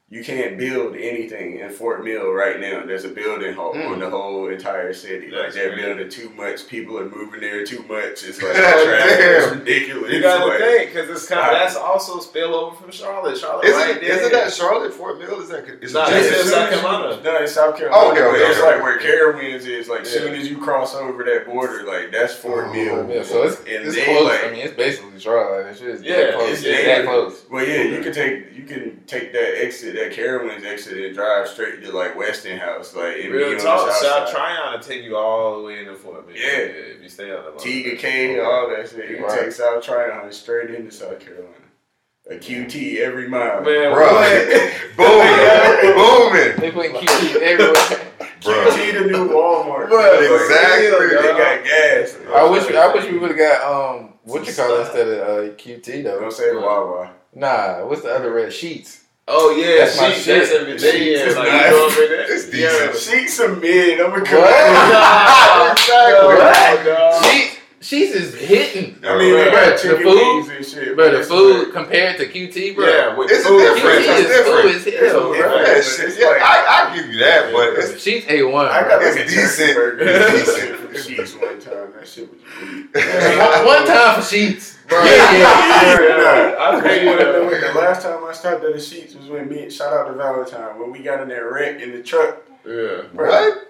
you can't build anything in Fort Mill right now. There's a building halt Mm. on the whole entire city. Like they're crazy. building too much. People are moving there too much. It's like traffic. It's ridiculous. You gotta like, think because it's kind of that's also spillover from Charlotte. Charlotte, Is right it, there. isn't that Charlotte, Fort Mill? Is that? Is Nah, it it's just- in South Carolina. No, it's South Carolina. Oh, okay, okay, it's okay. like where Carowinds is. Like, Yeah. soon as you cross over that border, like that's Fort Oh, Mill. Yeah, so it's, And it's they, close. like- I mean, it's basically Charlotte. It's just Yeah, that close. it's It's, that that close. Well, yeah, you can take you can take that exit, that Carowinds exit, and drive straight to like Westinghouse, like and be Real on talk, south South. Tryon to take you all the way into Fort Mill. Yeah. if you stay on the line. Tega Cay, all that shit. You can Right. take South Tryon straight into South Carolina. A QT every mile. Man, Bro, what? booming, They putting QT everywhere. bro. QT the new Walmart. Bruh, Exactly. They got gas. I wish I wish we would have got um what you call it instead of uh, QT though. Don't say Wawa. Nah, what's the other red Sheetz? Oh yeah, That's my she, shit. that's every day. Sheetz Yeah, is like nice. you know what I It's mean? Yeah. decent. Sheetz a mid. I'm a What? Exactly. What? dog. Sheetz Sheetz is hitting. I mean, they Bruh, got the chicken food- wings and shit. Bro, the it's food like- compared to QT, bro. Yeah, with It's a food. difference. QT It's is different. food as hell, It's bro. Yeah, it's Yeah, like- I, I give you that, but it's Sheetz A one. I got It's like a decent. decent burger. It's decent decent. for Sheetz one time. That shit was weak. one, one time for Sheetz. Bro, Yeah, yeah. yeah. I I tell agree you with what, that. the last time I stopped at the Sheetz was when me, shout out to Valentine, when we got in that wreck in the truck. Yeah. what?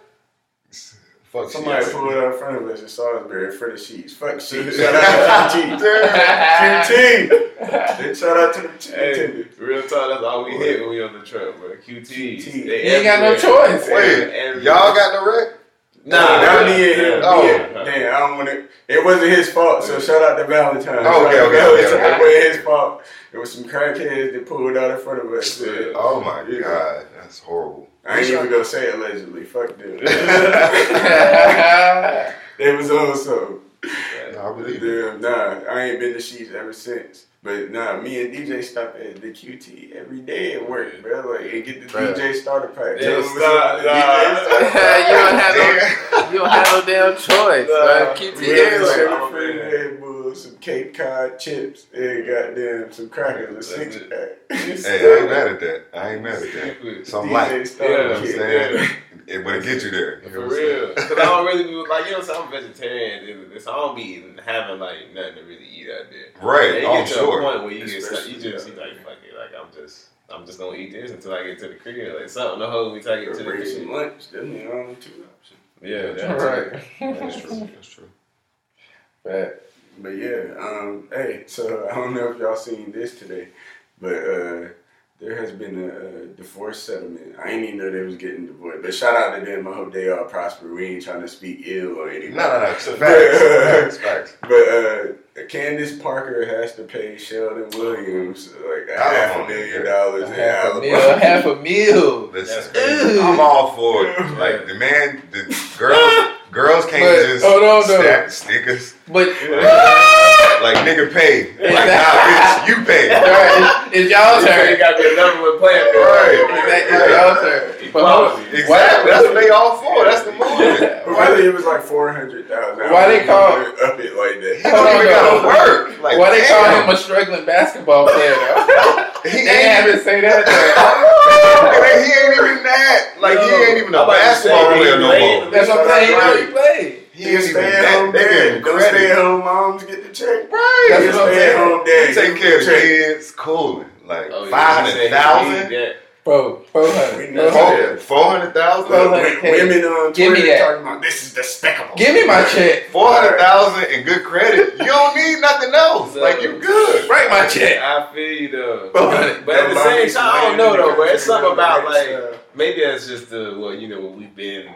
Fuck Somebody shit. pulled out in front of us in Salisbury for the Sheetz. Fuck Sheetz. Shout out to QT. QT. Shout out to the chicken Hey, real talk, that's all we hit when we on the truck, bro. QT. QT. They You ain't got no choice. Wait, Everywhere. y'all got the wreck? Nah, Not nah, oh. me and him. Oh. Yeah. Damn, I don't want to. It wasn't his fault, so shout out to Valentine. Oh, okay, okay, okay, okay. It wasn't his fault. It was some crackheads that pulled out in front of us. Yeah. Oh my Yeah. god, that's horrible. I ain't even gonna say allegedly. Fuck them. they was on something. No, I believe. Damn, nah, I ain't been to Sheetz ever since. But nah, me and DJ stop at the QT every day at work, bro. Like, and get the Bruh. DJ starter pack. Tell them stop, nah. DJ starter pack. you don't have no, you don't have no damn choice. Nah. QT everywhere. some Oh. Some Cape Cod chips, and goddamn some crackers, a six pack. Hey, I ain't mad at that. I ain't mad at that. Some DJ light. You know what I'm saying? It, but it get you there. You For what I'm saying? real. Because I don't really be, like, you know, so I'm vegetarian. It's- So I don't be eating, having, like, nothing to really eat out there. Right. And you Oh, get to sure. a point where you get stuck, you just yeah. you like fuck it, like I'm just I'm just gonna eat this until I get to the crib, like something to hold me till I get to the Bring some crib. lunch. Them the only two options. Yeah, that's All right. That's true. That's true. Fact. But yeah, um, hey, so I don't know if y'all seen this today, but uh, there has been a, a divorce settlement. I ain't even know they was getting divorced, but shout out to them. I hope they all prosper. We ain't trying to speak ill or anything. No, no, no. It's facts. Facts. Facts. But uh, Candace Parker has to pay Shelden Williams like a I don't half a million dollars Half a meal. Half a meal. That's Listen, crazy. I'm all for it. Like the man, the girls, girls can't But- just hold on, though. stack stickers. But Like nigga pay. Like nah, bitch, you pay. Alright, it's y'all's You got to be another one playing. Right. Exactly, It's y'all's turn. But hold- Equality. Exactly. That's what they all for. That's the movement. But really, it was like four hundred thousand. Why they call- up it like that? He don't even gotta work. Like Why they call him a struggling basketball player though? He they ain't have to say that. And he ain't even that. Like he ain't even a I'm about to basketball say, player no more. That's what I'm saying. He know he played. He He ain't even stay at that. home give dad. him Don't stay-at-home moms get the check. Right. That's He a what I'm stay at saying. home dad. He take care of the kids, cooling. Like Oh, yeah, five he hundred said he thousand, need that. Bro, four We hundred. Four hundred. that. four hundred thousand, Well, Look, like, wo- women on give me Twitter that. talking about this is despicable. Give me my check. four hundred thousand in good credit. You don't need nothing else. Like you're good. Write my check. I feel you though. Four hundred. But at the same time, I don't know though, bro. It's something about like maybe that's just the well, you know, what we've been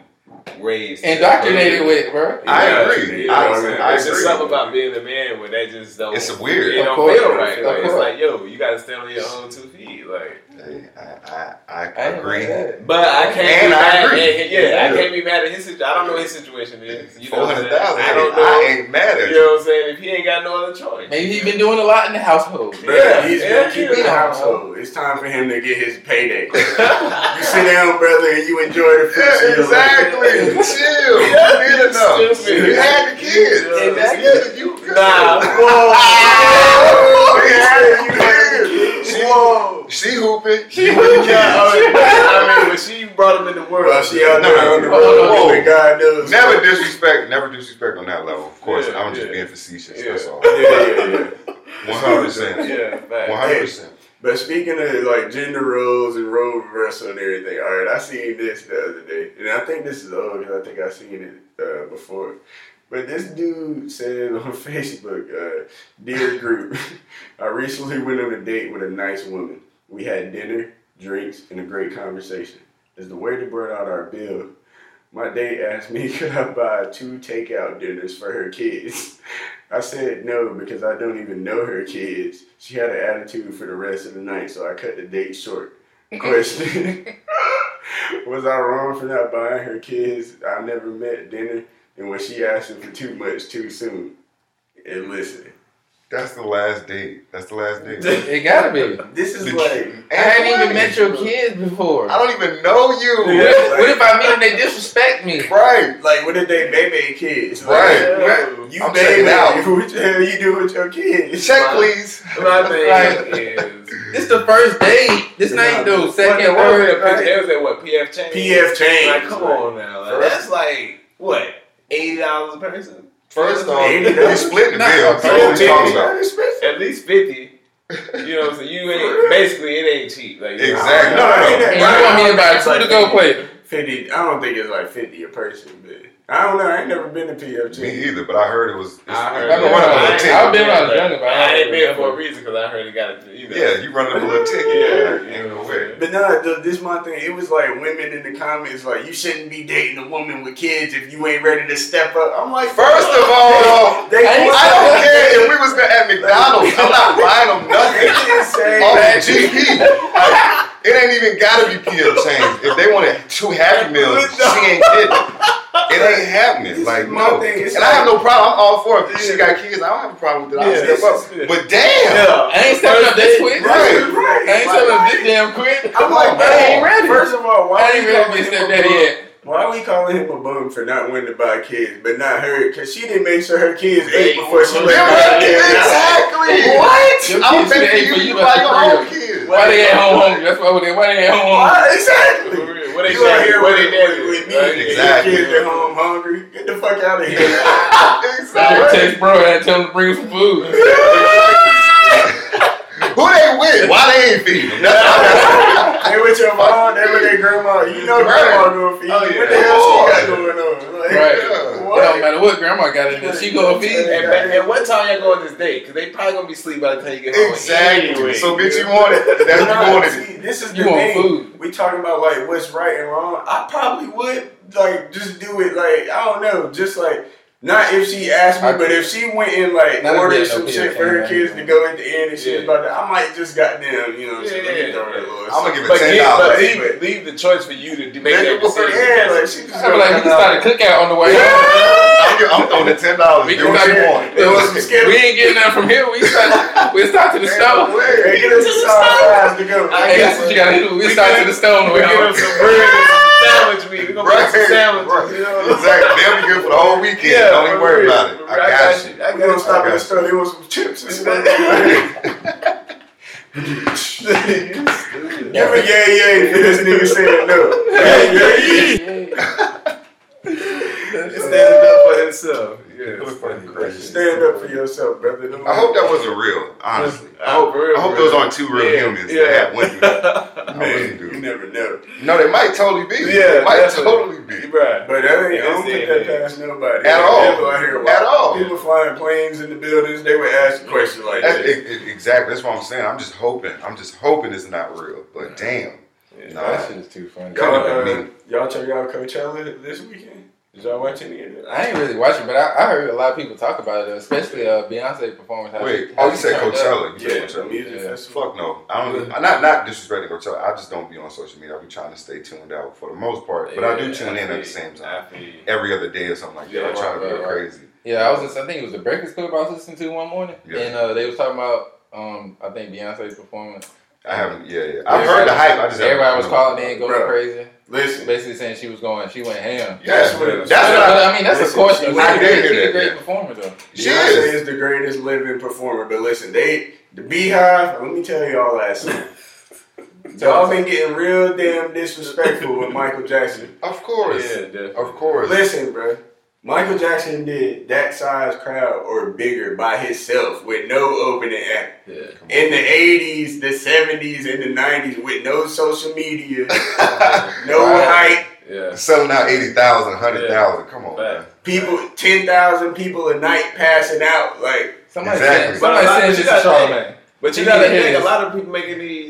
raised. to. Indoctrinated with, bro. I agree. you know I what I'm agree. saying? I It's just agree. something about being a man where that just don't. It's weird. It Of don't course. feel right. Of Like, it's like, yo, you got to stand on your own two feet. Like, Hey, I, I, I I agree. but I can't. And be I mad agree. at- yeah, I can't be mad at his situation. I don't know what his situation is. You know Four what I'm hundred saying? thousand. I don't know. I ain't mad at You you. know what I'm saying? If he ain't got no other choice, Maybe he been doing a lot in the household. Bruh, Yeah, he's yeah, been keeping yeah. the household. It's time for him to get his payday. you sit down, brother, and you enjoy the fruits of Yeah, exactly. Chill. Yeah, You enough. stupid. You had the kids. Exactly. Yeah, you good. Nah. Whoa. You had You had the kids. Kids. She, Whoa. she hooping. She you with the hooping. kids. I mean, when she brought him in the world, Well, she out there on the No, road whoa. doing God knows. Never disrespect. Never disrespect on that level. Of course, Yeah, I'm just being facetious. Yeah. That's all. Yeah, yeah, yeah. One hundred percent. Yeah, fact. One hundred percent. But speaking of like gender roles and role reversal and everything, all right, I seen this the other day, and I think this is old because I think I seen it uh, before. But this dude said on Facebook, uh, "Dear group, I recently went on a date with a nice woman. We had dinner, drinks, and a great conversation. As the waiter brought out our bill, my date asked me could I buy two takeout dinners for her kids. I said no because I don't even know her kids. She had an attitude for the rest of the night, so I cut the date short. Question: Was I wrong for not buying her kids? I never met dinner, and when she asking for too much too soon? And listen, That's the last date. That's the last date. It gotta be. this is The- like I haven't even met your kids before. I don't even know you. What if, what if I meet them they disrespect me? Right. like what if they baby kids? Like, Right. You I'm baby, checking out. what the hell you do with your kids? Check, please. My thing Like- is, This the first date. This ain't no second, what was that? It was at what PF Chang's. PF Chang's. Like, come on now, like, that's like what eighty dollars a person. First off, Eighty you dollars. split the bill. So what we talking about? At least fifty. You know what I'm saying? You ain't basically it ain't cheap. Like Exactly. No, it ain't that. And you want me to buy two to go play? Fifty. I don't think it's like fifty a person, but I don't know. I ain't never been to PFG. Me either, but I heard it was. I heard I've been run running up a a little little ticket. I've been when I was younger, but I I ain't been for a remember. reason because I heard it got it. You know. Yeah, you running a little ticket. Yeah, Yeah, you ain't know no what I'm way. saying? But no, th- this my thing. It was like women in the comments like, "You shouldn't be dating a woman with kids if you ain't ready to step up." I'm like, First of all, they, I I don't care if we was at McDonald's. I'm not buying them nothing. Off the GP. Like, it ain't even gotta be PF Chang's. If they wanted two Happy Meals, she ain't kidding. It ain't happening. Like no. thing. It's And I have no problem. I'm all for it. If she got kids, I don't have a problem with it. I'll step up. it's- But damn. I ain't stepping up this quick. Right. right. I ain't stepping up this damn quick. I'm like, I ain't ready. First of all, why I ain't we ready to calling be him a bum? yet. Why we calling him a bum for not wanting to buy kids, but not her? Because she didn't make sure her kids ate before she let Yeah, her exactly. What? Your I'm kids should paying ate for for you you to buy your own kids. Why they at home hungry? That's why they. Why they at home hungry? Exactly. What they you out here what with, daddy with, me, right? and your Exactly. kids at home hungry. Get the fuck out of here. I Exactly. text bro and tell him to bring some food. Who they with? Why they ain't feeding them? That's they with your mom, they with their grandma. You know grandma gonna feed you. Oh, What the hell she got oh, going on? Like, Right. Yeah. It What? don't matter what grandma got in there. She gonna feed And, you. and, and what time y'all go on this date? Because they probably gonna be asleep by the time you get home. Exactly. Anyway. So bitch, you want it? That's Nah, you want see, this is You the want thing. food. We talking about like what's right and wrong. I probably would like just do it like I don't know, just like not if she asked me, I- but if she went and like Not ordered some no shit for her kids to go at the end and shit Yeah. about that, I might just goddamn, you know, what I'm saying, Yeah, yeah, throw her a yeah. I'm gonna give But, it ten give, but dollars. leave, leave the choice for you to do- make Make that decision. Yeah, like she just I be like, we can come start a cookout on the way home. I'm, gi- I'm throwing the ten dollars. We Do what you want. It was- We ain't getting nothing from here. We start. We start to the stove. Hey, get us some sauce to go. I Hey, guess that's what you gotta do. We start to the stove on the We way get home. them some bread and some sandwich meat. We gonna Right, make some sandwiches. right. You know? Exactly. They'll be good for the whole weekend. Don't even worry real. about it. I got you. I We gonna stop I at the got store. They want some chips and stuff. Give a yay yay for this nigga saying no. Yay yay. you. Standing up for himself. Yeah, That's fucking crazy. Stand up for yourself, brother. Don't I hope that wasn't real. Honestly, I hope, real, I hope for those aren't two real Yeah, humans yeah. that went through that. Man, you do. never know. No, they might totally be. Yeah, they might totally be. Right. But that ain't, I don't think put that's that it. past nobody. At all. People out At all. People flying planes in the buildings, they would ask questions like That's, that. it, it- exactly. That's what I'm saying. I'm just hoping. I'm just hoping it's not real. But damn. Yeah. Nah. That shit is too funny. Y'all, been uh, y'all check out Coachella this weekend? Did y'all watch any of that? I ain't really watching, but I, I heard a lot of people talk about it, especially uh, Beyonce performance. how Wait. she- Oh, how you she said. Coachella. You Yeah, said the Coachella. music Yeah. Fuck no. I don't. I'm not not disrespecting Coachella. I just don't be on social media. I be trying to stay tuned out for the most part. But I do Yeah, tune in feel at the same time. I feel. Every other day or something like that. Yeah, I try to right, go right, crazy. Yeah, I was. Just, I think it was the Breakfast Club I was listening to one morning, Yeah. and uh, they was talking about. Um, I think Beyonce's performance. I haven't. Yeah, yeah. I've heard the hype. I just haven't- Everybody was calling in, going Bro. crazy, Listen, basically saying she was going. She went ham. Yeah, That's what- that's But, what I. I mean, that's Listen, a question. she- She's I a did great, hear she's a that, great yeah. performer, though. She Beyonce is. is the greatest living performer. But listen, they the BeyHive. Let me tell y'all that something. Y'all been getting real damn disrespectful with Michael Jackson. Of course. Yeah, definitely. Of course. Listen, bro. Michael Jackson did that size crowd or bigger by himself with no opening act. Yeah. In the 80s, the 70s, and the 90s with no social media, no Right. hype, Yeah. Selling out 80,000, 100,000. Come on, man. people, 10,000 people a night passing out. Like, Somebody Exactly. said, somebody But a lot- said but this you is gotta Charlamagne. But you You gotta gotta think a lot of people making these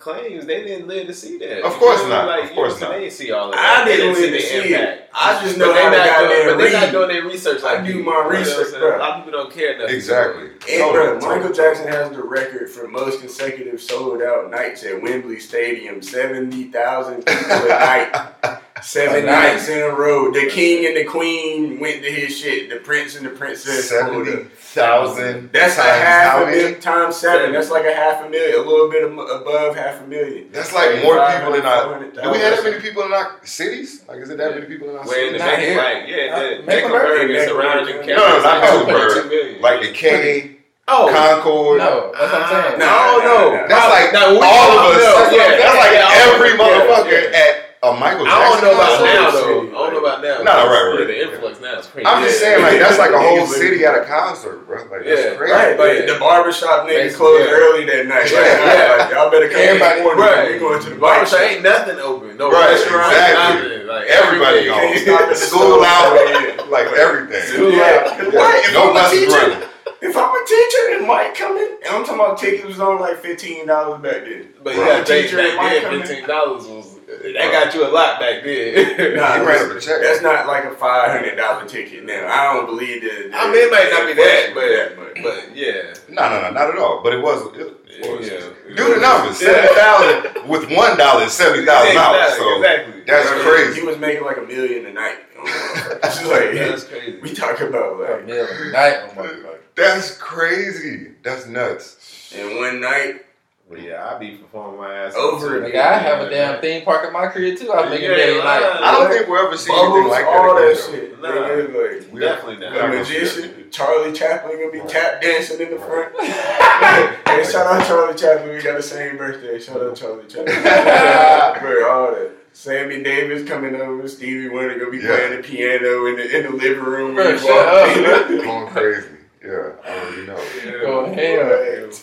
claims, they didn't live to see that. Of course You know, not. Like, Of you course know, not. They didn't see all of I that. They didn't live the to see it. impact. I just know But they how to not doing, but they're not doing their research like I do you. my You know research, bro. A lot of people don't care enough. Exactly. And bro. Michael Jackson has the record for most consecutive sold out nights at Wembley Stadium. 70,000 people a night. Seven A nights in a row. The king and the queen went to his shit. The prince and the princess. pulled 70,000 That's a half how a many? million times seven. That's like a half a million, a little bit above half a million. That's like more people in our. Do we have that many people in our cities? Like, is it that many people in our Where in the Not here. like, yeah, the Mecklenburg. Mecklenburg and surrounding No, counties. no, not like Mecklenburg. 2.2 million. Like the K, oh, Concord. No, that's what I'm saying. No, no, no, no. That's like Now, we- all of us. no, That's, yeah, like, that's like every motherfucker yeah. at a Michael Jackson. I don't know about concert. now City. though. I don't know know about now. No, right, right. The influx now is crazy. I'm just saying, like that's like a whole city at a concert, bro. Like that's Yeah, crazy. Right, like Yeah. the barbershop niggas Basically, closed yeah. early that night. Like, Yeah. yeah. like, y'all better come Everybody- in morning. right. We going to the Barbershop barbershop. ain't nothing open. No Right, restaurant, exactly. Like Everybody everything. gone. Can't stop School store. out, Yeah. like everything. School Yeah. out. What? If No I'm a buses teacher, running. if I'm a teacher and Mike coming, and I'm talking about tickets was on like fifteen dollars back then. But you Right. got to Teacher and Mike coming. fifteen dollars was that got you a lot back then. Nah, He ran up check. That's not like a five hundred dollar ticket. Now I don't believe that. I mean, it might not be that, but but but yeah, No, no, no, not at all. But it was. It, it yeah. Do the numbers. Seven thousand with one dollar is seventy thousand dollars. So exactly. that's Bro, crazy. He was making like a million a night. It's like That's crazy. we talk about A like a night. Oh my god. That's crazy. That's nuts. And one night. But yeah, I be performing my ass Over off, Nigga, I have a damn theme park in my crib too. I was making Yeah, day and right. night. I don't think we'll ever see anything Bubbles, like all that that again. shit. Nah. Nigga, like We- Definitely we not. not the magician, Charlie Chaplin gonna be tap dancing in the front. hey, shout out Charlie Chaplin. We got the same birthday. Shout out Charlie Chaplin. Bro, all that. Sammy Davis coming over. Stevie Wonder gonna be Yeah. playing the piano in the in the living room. Bro, when you shut walk up, in. Going crazy. Yeah, I already know. Go ahead.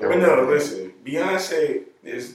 But no, listen, Beyonce is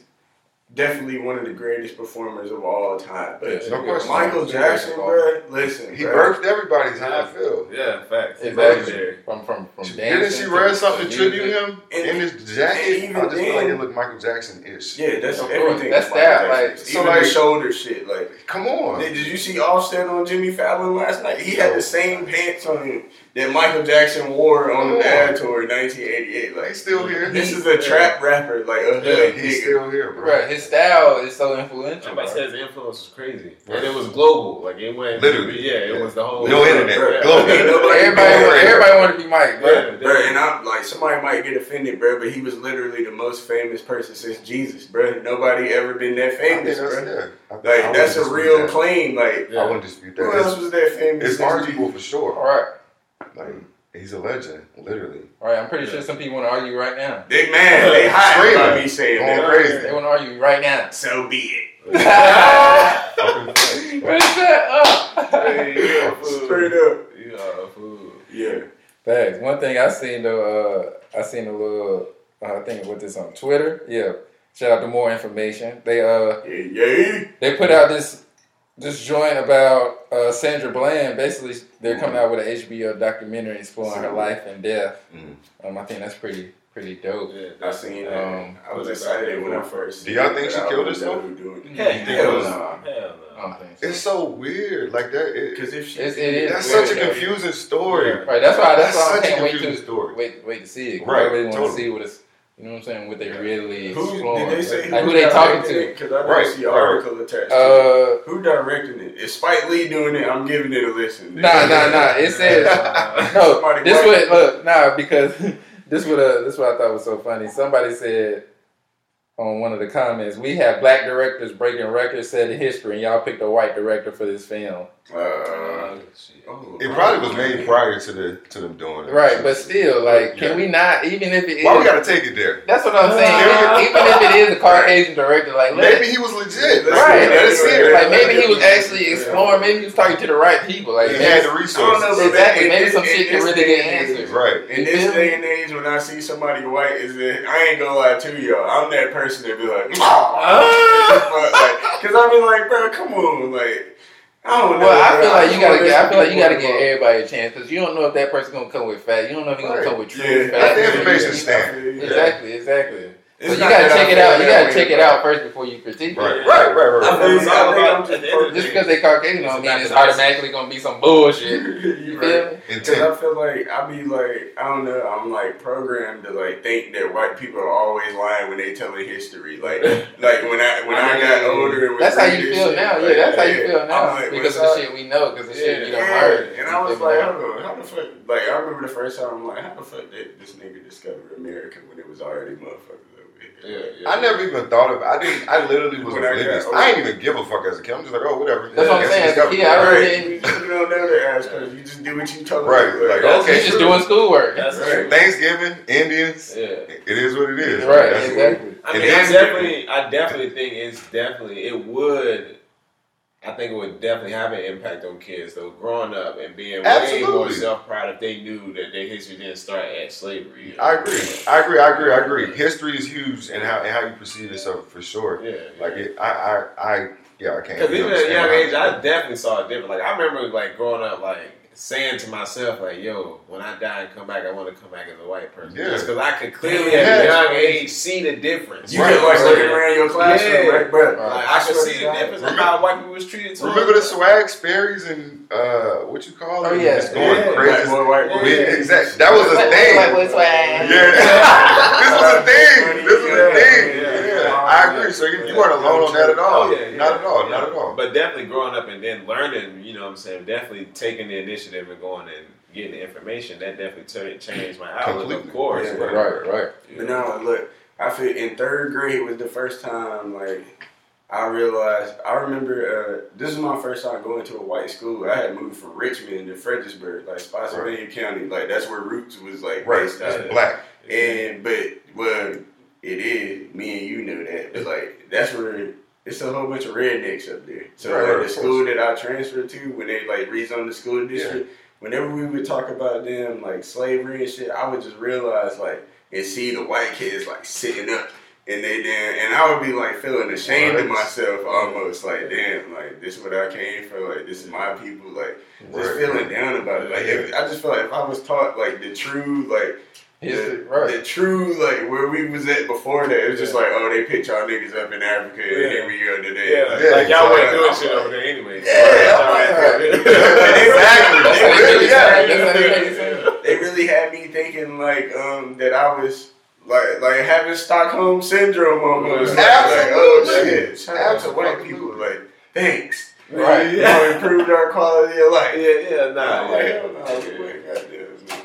definitely one of the greatest performers of all time. But Yeah. No question. Michael Jackson, bro, listen, He bro. birthed everybody's how I feel. Yeah, facts. Exactly. Legendary. From from from dancing. Didn't she to wear something to tribute him And- in his and jacket? even I just feel like it looked Michael Jackson-ish. Yeah, that's Of course. everything. That's Michael that, Jackson. like- so even like- the shoulder shit. Like, Come on. did you see Offset on Jimmy Fallon last night? He had the same pants on him that Michael Jackson wore on the Come on. Bad Tour in 1988. He's Like, still here. this is a trap rapper, like a hood Yeah, He's nigga. still here, bro. Right, his style is so influential. Somebody bro. says the influence was crazy, Right. and it was global. Like it went Literally. Yeah, it Yeah. was the whole No internet. Yeah. Global. Ain't nobody Everybody, doing want, it. everybody want to be Mike, bro. Yeah, Bro, and I'm like, somebody might get offended, bro, but he was literally the most famous person since Jesus, bro. Nobody ever been that famous, bro. yeah. I- I Like, that's a real that. claim. Like, Yeah. I wouldn't dispute that. who else was that famous? it's since arguable for sure. right, Like, he's a legend, literally. all right. I'm pretty sure some people want to argue right now. Big man, they hot Screaming. about me saying Going that. crazy. They want to argue right now. So be it. Where's that up? Hey, you a. Straight up. You are a fool. Yeah. Thanks. One thing I seen though, uh, I seen a little. Uh, I think with this on Twitter. Yeah. Shout out to more information. They uh Yeah, yeah. they put out this this joint about uh, Sandra Bland. Basically, they're coming out with an HBO documentary exploring her life and death. Mhm. Um, I think that's pretty pretty dope. Yeah, I seen that. Um, I was excited when I first. Do y'all think she killed herself? who. Hell, Hell no. no. Hell no. so. It's so weird. Like that. Because if she, It's- it is. that's weird, such a confusing story. Right. That's why. That's, That's why I such a can't wait confusing to story. wait wait to see it. 'cause Right, I really want to totally. see what it's. You know what I'm saying? What they really who exploring. did they say? like who they talking to? Because I didn't Right, see an article attached. Uh, Who directing it? Is Spike Lee doing it? I'm giving it a listen. nah, nah, nah. It says no. This what look nah because this what uh this what I thought was so funny. Somebody said on one of the comments, we have black directors breaking records set in history, and y'all picked a white director for this film. Uh, oh, It probably was made prior to the to them doing it. Right, but still, like, can Yeah. we not? Even if it is, Why we gotta take it there? that's what I'm saying. Uh, even, even if it is a Caucasian director, like, Maybe he was legit. Right. Let us see it. like maybe he was actually exploring. Maybe he was talking to the right people. Like, He maybe, had the I don't know, resources. Exactly, in- maybe in- some in shit can this really day get and. Right. In this day and age, when I see somebody white, is that I ain't gonna lie to y'all. I'm that person that be like, because I be like, bro, come on, like, I don't know. Well, I feel like you gotta get. I feel like you gotta give everybody a chance because you don't know if that person's gonna come with fat. You don't know if he's gonna come with true Yeah. facts. Let the information stand. Exactly, exactly. It's so you gotta check it out. You gotta check it out first before you critique Right, it. right, right, right. I feel It's you. all I think about- I'm at the end just Just because they Caucasian don't mean it's automatically gonna be some bullshit. You You right. feel me? Because I feel like I be like I don't know I'm like programmed to like think that white people are always lying when they telling history like like when I when I, got older and was That's how you feel shit, now. like, Yeah, that's how you feel now like, because of the up? shit we know, because the shit you don't Yeah, heard. and I was like, feel me? hold on, how the fuck? Like I remember the first time I'm like, how the fuck did this nigga discover America when it was already motherfuckers over here? Yeah, yeah. I never even thought of. I didn't. I literally was When I got oblivious. older. I even give a fuck as a kid. I'm just like, oh, whatever. That's what I'm saying. he As a discovered kid, it. I Right, really you, you don't know that ass because you just do what you told Right, like, That's, okay, you just doing schoolwork. That's Right. true. Thanksgiving, Indians. Yeah. It is what it is. Right, That's exactly. I mean, I definitely, I definitely think it's definitely it would I think it would definitely have an impact on kids though, growing up and being way more Absolutely. self proud if they knew that their history didn't start at slavery. you know? I agree. I agree. I agree. I agree. History is huge, and how and how you perceive yourself for sure. Yeah, Like it, I, I, I, yeah, I can't. Because even at a young age, I definitely saw it different. Like I remember, like growing up, like saying to myself, like, "Yo, when I die and come back, I want to come back as a white person." Yeah. Just because I could clearly Yeah. at a young age see the difference. You Right, can like right, looking around your classroom, Yeah. right, bro? Like I could see the difference in how white people was treated. too. Remember the swag Sperry's and uh, what you call it? Oh, yeah. It's going Yeah, crazy. White boy, white. Yeah, exactly. That was a White thing. white boy swag. Yeah, So you, you weren't alone on that at all. Oh, yeah, yeah. Not at all. Yeah. Not at all. But definitely growing up and then learning, you know what I'm saying, definitely taking the initiative and going and getting the information, that definitely tur- changed my outlook, Completely. of course. Yeah, but- Right, right. But now, look, I feel in third grade was the first time like I realized. I remember uh, this is my first time going to a white school. I had moved from Richmond to Fredericksburg, like Spotsylvania County. Like that's where Roots was like Right. based. That's black. And but well, it is. Me and you know that. But like that's where it's a whole bunch of rednecks up there. So Right, like right, the school that I transferred to, when they like rezoned the school district, whenever we would talk about them like slavery and shit, I would just realize like and see the white kids like sitting up. And they damn, and I would be like feeling ashamed of myself almost like damn, like this is what I came for, like this is my people, like just feeling down about it. Like if, I just felt like if I was taught like the true like the, right. the true like where we was at before that. It was just like, oh, they picked y'all niggas up in Africa, and Yeah. here we are today. Yeah, Like, Yeah, like y'all wasn't exactly. doing shit over there anyway. so Yeah, ain't- Exactly. They really- they yeah. say. That's what they say. they really had me thinking like um that I was like like having Stockholm syndrome almost. Like, like, oh shit, shout out to white people. Like, thanks. Right. You know, improved our quality of life. Yeah, yeah, Nah, nah. like, yeah. like, goddamn, nah.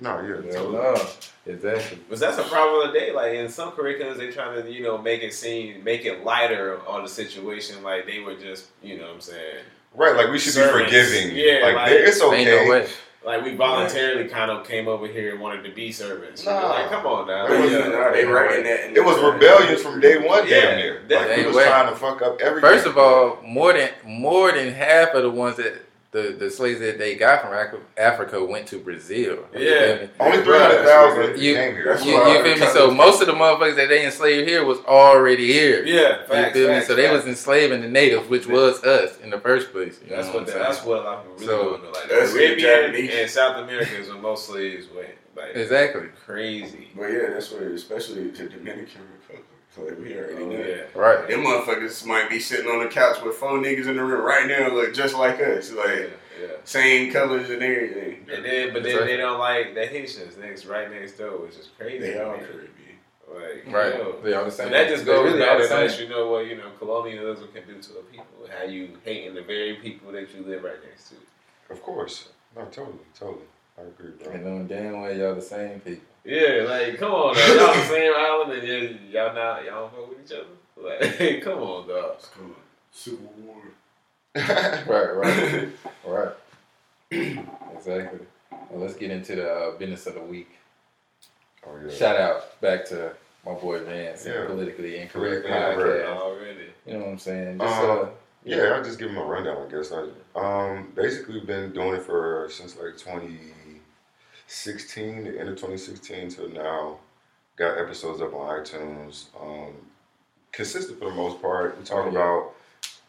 No, yeah. Yeah, totally. no, exactly. But that's a problem of the day. Like in some curriculums, they trying to you know make it seem make it lighter on the situation. Like they were just you know what I'm saying. Right, like we should Servants. be forgiving. Yeah, like, like- it's Ain't no okay. way. Like we voluntarily kind of came over here and wanted to be servants. Nah. Like come on now. But Like, yeah, nah, they writing that. in It was the- rebellious from day one, Yeah, damn near. that- Like, he was way. trying to fuck up everything. First of all, more than more than half of the ones that the, the slaves that they got from Africa went to Brazil. Yeah. only 300,000 You- came here. That's You, you feel me? So most of the motherfuckers that they enslaved here was already here. Yeah, You facts, feel me? facts, So they was enslaving the natives, which was us in the first place. You That's know what I'm the, saying? that's what a lot of people really So, don't. Like that's the the Caribbean Japanese. and South America is where most slaves went. Like Exactly. crazy. But yeah, that's what, especially to Dominican Republic. Like we already Oh, know. yeah. Right. Them motherfuckers might be sitting on the couch with four niggas in the room right now, look just like us, like yeah. same colors and everything. And then, but then Exactly. they don't like the Haitians next, right next door, which is crazy. They all man. Caribbean. Like, Right. yo. They all the So same. that just goes really back all to the same. let you know what you know colonialism can do to a people. How you hating the very people that you live right next to. Of course. No, totally, totally. I agree, bro. And knowing damn well y'all the same people. Yeah, like come on, dog. y'all the same island and y- y'all not y'all don't fuck with each other. Like, come on, dog. Come on. Civil War. Right, right, right. exactly. Well, let's get into the uh, business of the week. oh, yeah. Shout out back to my boy Vance, Yeah. politically incorrect Politically incorrect. podcast. Already. You know what I'm saying? Just, Uh, uh, Yeah, I'll just give him a rundown, I guess. I, um, basically, been doing it for since like 2016, the end of 2016 till now. Got episodes up on iTunes. Um, consistent for the most part. We talk yeah. about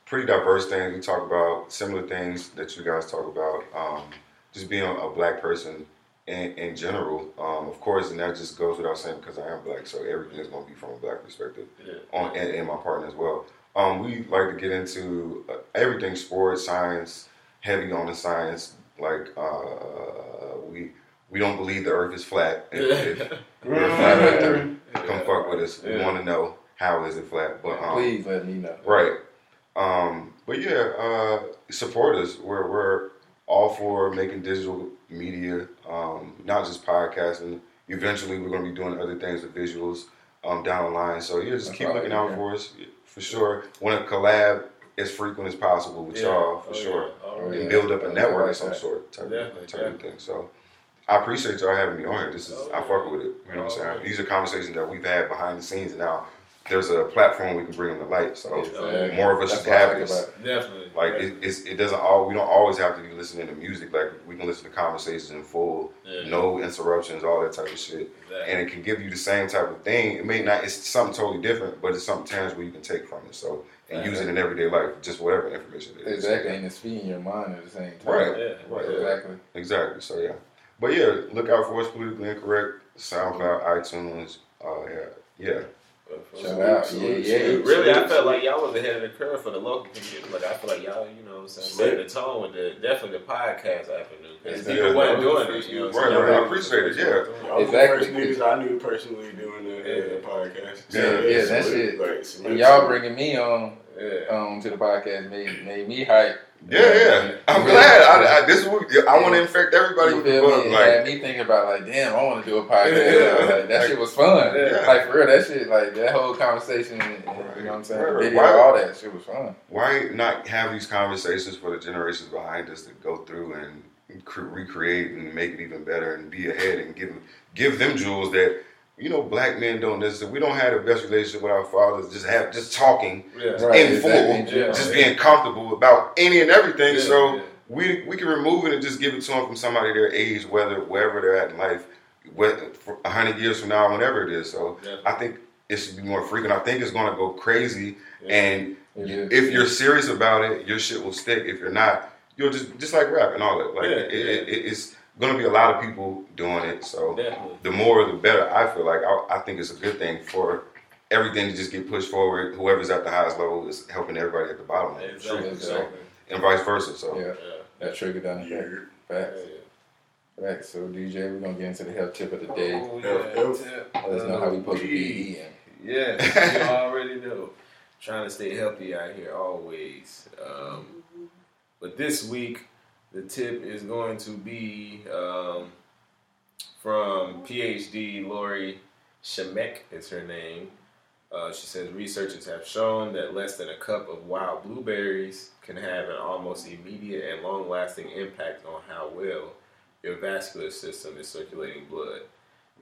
pretty diverse things. We talk about similar things that you guys talk about. Um, just being a black person in, in general. Um, of course, and that just goes without saying because I am black, so everything is going to be from a black perspective Yeah. on and, and my partner as well. Um, we like to get into uh, everything sports, science, heavy on the science. Like uh, we we don't believe the Earth is flat. If, if you're a flat earther, come fuck with us. We want to know how is it flat. But um, please let me know. right. Um, but yeah, uh, support us. We're we're all for making digital media, um, not just podcasting. Eventually, we're going to be doing other things with visuals um, down the line. So yeah, just That's keep all looking out yeah. for us for sure. Want to collab as frequent as possible with y'all for Oh, sure, Yeah. Oh, and yeah. build up a network of some sort type, Definitely, of, type of thing. So. I appreciate y'all having me on here. This is I oh. fuck with it. You know what I'm saying? Oh. These are conversations that we've had behind the scenes, and now there's a platform we can bring them to light. So Exactly. more of us should have this. it. Definitely. Like Definitely. it, it's, it doesn't all we don't always have to be listening to music. Like we can listen to conversations in full, Yeah. no interruptions, all that type of shit, Exactly. and it can give you the same type of thing. It may not, it's something totally different, but it's something tangible you can take from it. So and use it in everyday life, just whatever information it is. Exactly, and it's feeding your mind at the same time. Right. Yeah. Right. Exactly. Exactly. So yeah, but yeah, look out for us politically incorrect. SoundCloud, iTunes. Uh, yeah, yeah. Shout out. Yeah, yeah. Really, I felt like y'all was ahead of the curve for the local community. Like I feel like y'all, you know, what I'm saying, set the tone with the definitely the podcast avenue because Yeah, people yeah. wasn't doing it. You know, what I'm Right, saying? right. I appreciate it, yeah. Y'all was Exactly. The first niggas I knew personally doing the, Yeah. the podcast. Yeah, yeah, that so, shit. Like, And y'all bringing me on Yeah. um to the podcast made made me hype. Yeah, yeah. I'm Really? glad. I, I, this would, I want to infect everybody with the bug. me? It Like, had me thinking about like, damn, I want to do a podcast. Yeah. Like, that shit was fun. Yeah. Like for real, that shit, like that whole conversation, and, and, you know what I'm saying? Right, right. video, Why- all that shit was fun. why not have these conversations for the generations behind us to go through and cre- recreate and make it even better and be ahead and give give them jewels that you know black men don't necessarily. We don't have the best relationship with our fathers. Just have just talking Yeah. Right, in exactly. full, Yeah. just being comfortable about any and everything. Yeah, so. yeah. we we can remove it and just give it to them from somebody their age, whether wherever they're at in life, a hundred years from now, whenever it is. So Yeah. I think it should be more frequent. I think it's going to go crazy, Yeah. and It is. if you're serious about it, your shit will stick. If you're not, you'll just just like rap and all that. Like Yeah, it, yeah. It, it, it's going to be a lot of people doing it. So Definitely. the more, the better. I feel like I, I think it's a good thing for everything to just get pushed forward. Whoever's at the highest level is helping everybody at the bottom. level. Exactly. Truly. So Exactly. and vice versa. So yeah, Yeah. that triggered down the Yeah. back. Facts. Facts. So DJ, we're gonna get into the health tip of the day. Oh, Health, health. Let us know how we supposed to be weed. eating. Yeah, you already know. Trying to stay healthy out here always. Um, but this week, the tip is going to be um, from PhD Lori Shemek, it's her name. Uh, she says researchers have shown that less than a cup of wild blueberries can have an almost immediate and long lasting impact on how well your vascular system is circulating blood.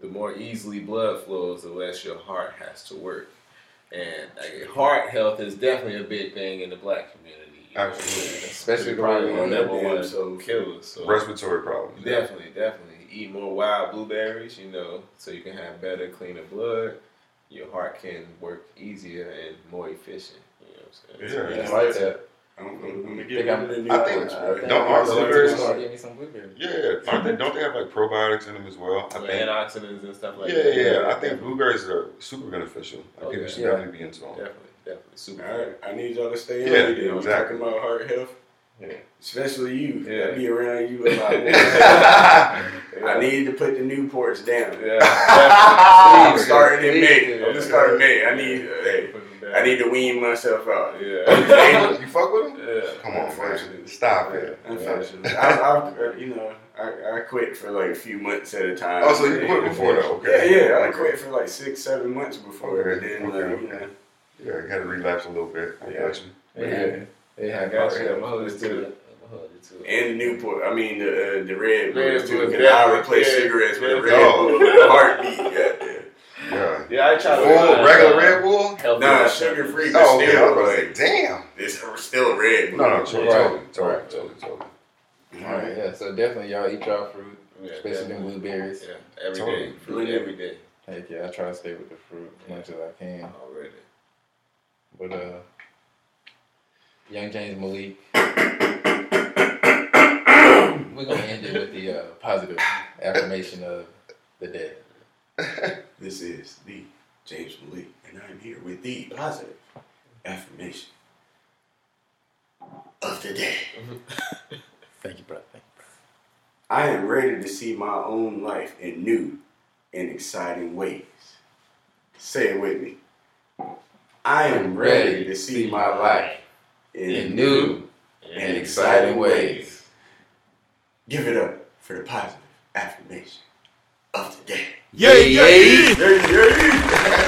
The more easily blood flows, the less your heart has to work. And like, heart health is definitely a big thing in the black community. You know. Absolutely. Especially the probably way the we number one So- killer. So respiratory problems. definitely, definitely eat more wild blueberries. You know, so you can have better, cleaner blood. Your heart can work easier and more efficient. You know what I'm saying? Yeah. I like that. I'm, I'm, I'm gonna Think get I'm- rid of the I new think- I think Don't I'm blueberries. Give me some blueberries. Yeah, aren't they, don't they have like probiotics in them as well? I think. antioxidants and stuff like Yeah, that. yeah, yeah. I think blueberries are super beneficial. Like, Oh, people should Yeah. definitely be into them. Definitely, definitely super. All right, I need y'all to stay Yeah, on yeah, exactly. Talking about heart health, Yeah. especially you. Yeah. I be around you a lot more. Yeah. I need to put the Newports down. Yeah, I'm starting in May. do. I'm just starting May. I need, hey. I need to wean myself out. Yeah. you fuck with him? Yeah. Come on, man. Stop it. Unfortunately, I, I, uh, you know, I, I quit for like a few months at a time. Oh, so you quit before though? Okay. yeah, yeah. I quit for like six, seven months before. Okay, But then, okay, like, you know, Yeah, you had to relapse a little bit. I Yeah. got you. Yeah. They I got you. I'm health. holding it to it. I'm holding it and Newport. I mean, the uh, the Red Red Bulls too. Bulls, Because yeah, I replace yeah, cigarettes with a. Red Oh. Bull with a heartbeat. Goddamn. Yeah. Yeah, I try to Full regular Red Bull? healthy Nah, sugar free, but Oh, okay. I was like, damn. it's still a Red Bull. No, no, totally, totally, totally, totally, totally. All right, yeah. So definitely, y'all eat y'all fruit, Yeah, especially them blueberries. Yeah, every Totally. day. Fruit every day. Heck yeah, I try to stay with the fruit as much as I can. Already. But uh, Young James Malik, we're gonna end it with the uh, positive affirmation of the day. This is the James Malik, and I'm here with the positive affirmation of the day. Thank you, brother. Thank you, I am ready to see my own life in new and exciting ways. Say it with me. I am ready to see my life in, In new new and and exciting exciting ways. ways. Give it up for the positive affirmation of the day. Yay, yay! Yay, yay!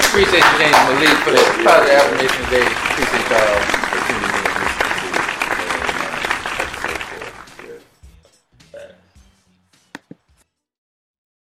Appreciate you, James Malik, for the positive affirmation today. Appreciate y'all for tuning